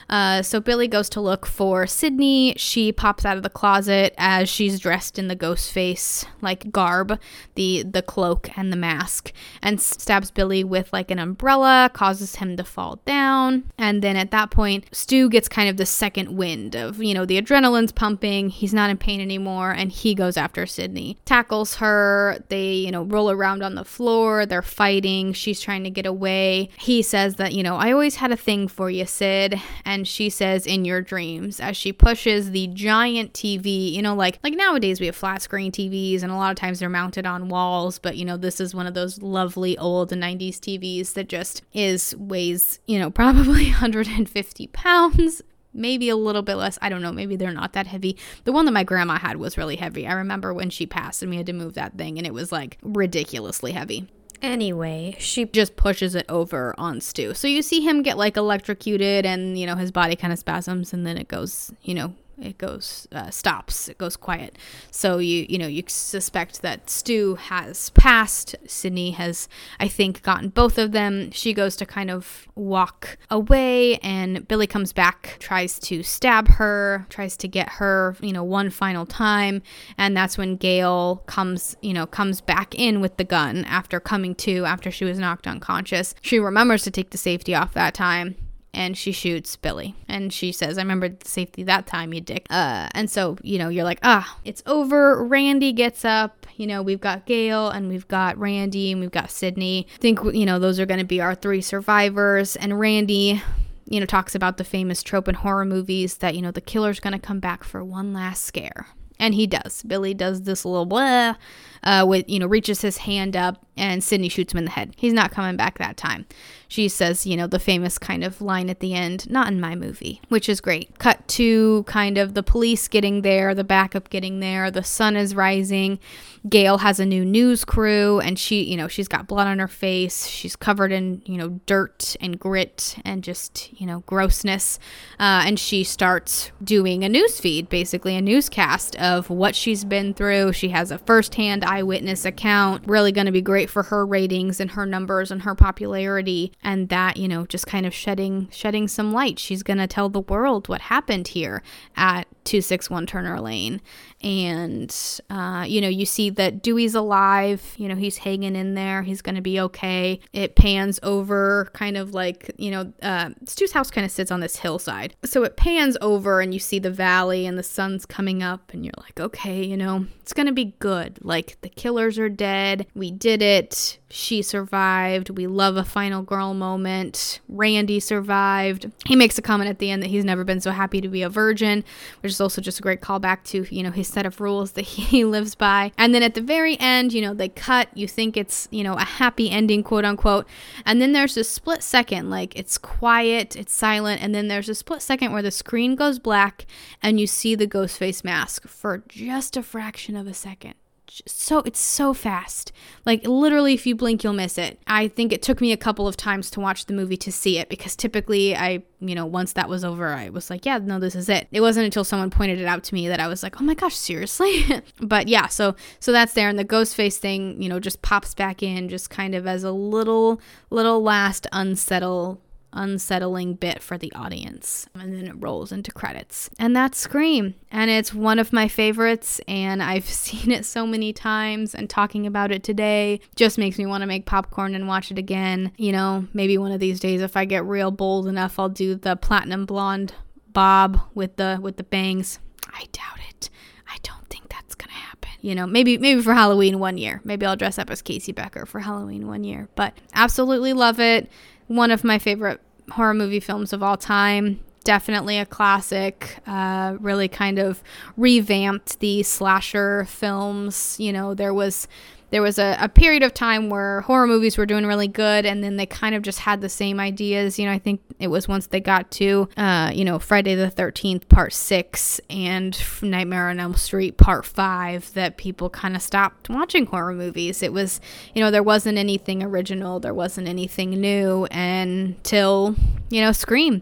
[SPEAKER 1] Uh, so Billy goes to look for Sidney. She pops out of the closet as she's dressed in the ghost face like garb, the the cloak and the mask, and stabs Billy with like an umbrella, causes him to fall down. And then at that point, Stu gets kind of the second wind of you know the adrenaline's pumping. He's not in pain anymore, and he goes after Sidney, tackles her. They you know roll around on the floor. They're fighting. She's trying to get away. He says that you know I always had a thing for you, Sid, and and she says in your dreams as she pushes the giant TV, you know like like nowadays we have flat screen TVs and a lot of times they're mounted on walls, but you know this is one of those lovely old 90s TVs that just is weighs, you know, probably 150 pounds maybe a little bit less. I don't know. Maybe they're not that heavy. The one that my grandma had was really heavy. I remember when she passed and we had to move that thing and it was like ridiculously heavy. Anyway, she just pushes it over on Stu. So you see him get like electrocuted and, you know, his body kind of spasms and then it goes, you know, it goes uh, stops it goes quiet. So you you know you suspect that stu has passed. Sidney has i think gotten both of them. She goes to kind of walk away and billy comes back tries to stab her tries to get her you know one final time. And that's when gale comes you know comes back in with the gun after coming to after she was knocked unconscious. She remembers to take the safety off that time and she shoots Billy. And she says, I remember safety that time, you dick. Uh, and so, you know, you're like, ah, it's over. Randy gets up. You know, we've got Gale and we've got Randy and we've got Sidney. I think, you know, those are going to be our three survivors. And Randy, you know, talks about the famous trope in horror movies that, you know, the killer's going to come back for one last scare. And he does. Billy does this little blah, uh, with, you know, reaches his hand up and Sidney shoots him in the head. He's not coming back that time she says, you know, the famous kind of line at the end, not in my movie, which is great. Cut to kind of the police getting there, the backup getting there, the sun is rising. Gale has a new news crew and she, you know, she's got blood on her face. She's covered in, you know, dirt and grit and just, you know, grossness. Uh, and she starts doing a news feed, basically a newscast of what she's been through. She has a firsthand eyewitness account, really going to be great for her ratings and her numbers and her popularity and that you know just kind of shedding shedding some light. She's going to tell the world what happened here at 261 turner lane and uh, you know you see that dewey's alive. You know he's hanging in there. He's to be okay. It pans over kind of like you know uh, stu's house kind of sits on this hillside. So it pans over and you see the valley and the sun's coming up and you're like okay you know it's to be good. Like the killers are dead. We did it. She survived. We love a final girl moment. Randy survived. He makes a comment at the end that he's never been so happy to be a virgin which is also just a great callback to you know his set of rules that he lives by. And then at the very end, you know, they cut, you think it's, you know, a happy ending, quote unquote. And then there's a split second, like it's quiet, it's silent. And then there's a split second where the screen goes black and you see the ghost face mask for just a fraction of a second so it's so fast. Like literally if you blink you'll miss it. I think it took me a couple of times to watch the movie to see it because typically I, you know, once that was over I was like, yeah, no this is it. It wasn't until someone pointed it out to me that I was like, "Oh my gosh, seriously?" but yeah, so so that's there and the ghost face thing, you know, just pops back in just kind of as a little little last unsettle unsettling bit for the audience. And then it rolls into credits. And that's Scream. And it's one of my favorites, and I've seen it so many times, and talking about it today just makes me want to make popcorn and watch it again. You know, maybe one of these days, if I get real bold enough, I'll do the platinum blonde bob with the with the bangs. I doubt it. I don't think that's gonna happen. You know, maybe maybe for Halloween one year. Maybe I'll dress up as Casey Becker for Halloween one year. But absolutely love it. One of my favorite horror movie films of all time. Definitely a classic. Uh, really kind of revamped the slasher films. You know, there was there was a, a, period of time where horror movies were doing really good and then they kind of just had the same ideas. You know i think it was once they got to uh, you know friday the 13th part 6 and nightmare on elm street part 5 that people kind of stopped watching horror movies. It was you know there wasn't anything original there wasn't anything new until you know scream.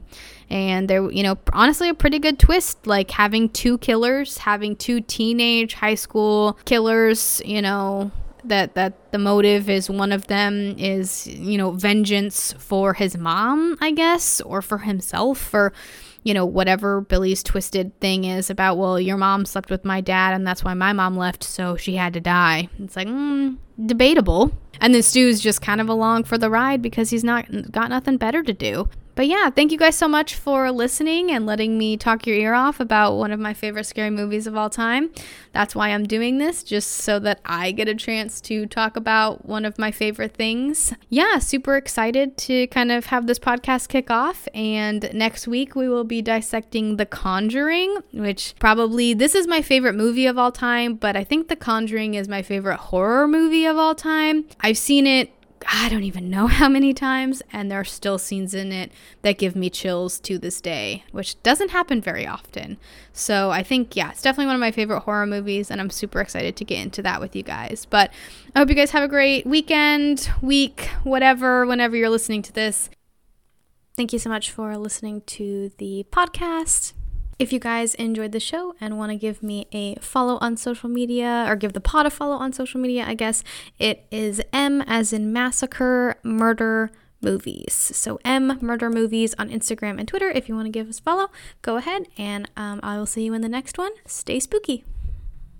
[SPEAKER 1] And there you know honestly a pretty good twist like having two killers having two teenage high school killers you know that that the motive is one of them is you know vengeance for his mom i guess or for himself for you know whatever billy's twisted thing is about well your mom slept with my dad and that's why my mom left so she had to die. It's like mm, debatable. And then stu's just kind of along for the ride because he's not got nothing better to do but yeah, thank you guys so much for listening and letting me talk your ear off about one of my favorite scary movies of all time. That's why I'm doing this, just so that I get a chance to talk about one of my favorite things. Yeah, super excited to kind of have this podcast kick off. And next week we will be dissecting The Conjuring, which probably this is my favorite movie of all time, but I think The Conjuring is my favorite horror movie of all time. I've seen it I don't even know how many times, and there are still scenes in it that give me chills to this day, which doesn't happen very often. So I think, yeah, it's definitely one of my favorite horror movies, and I'm super excited to get into that with you guys. But I hope you guys have a great weekend, week, whatever, whenever you're listening to this. Thank you so much for listening to the podcast. If you guys enjoyed the show and want to give me a follow on social media or give the pod a follow on social media, I guess it is M as in massacre, murder, movies. So M murder movies on Instagram and Twitter. If you want to give us a follow, go ahead and um, I will see you in the next one. Stay spooky.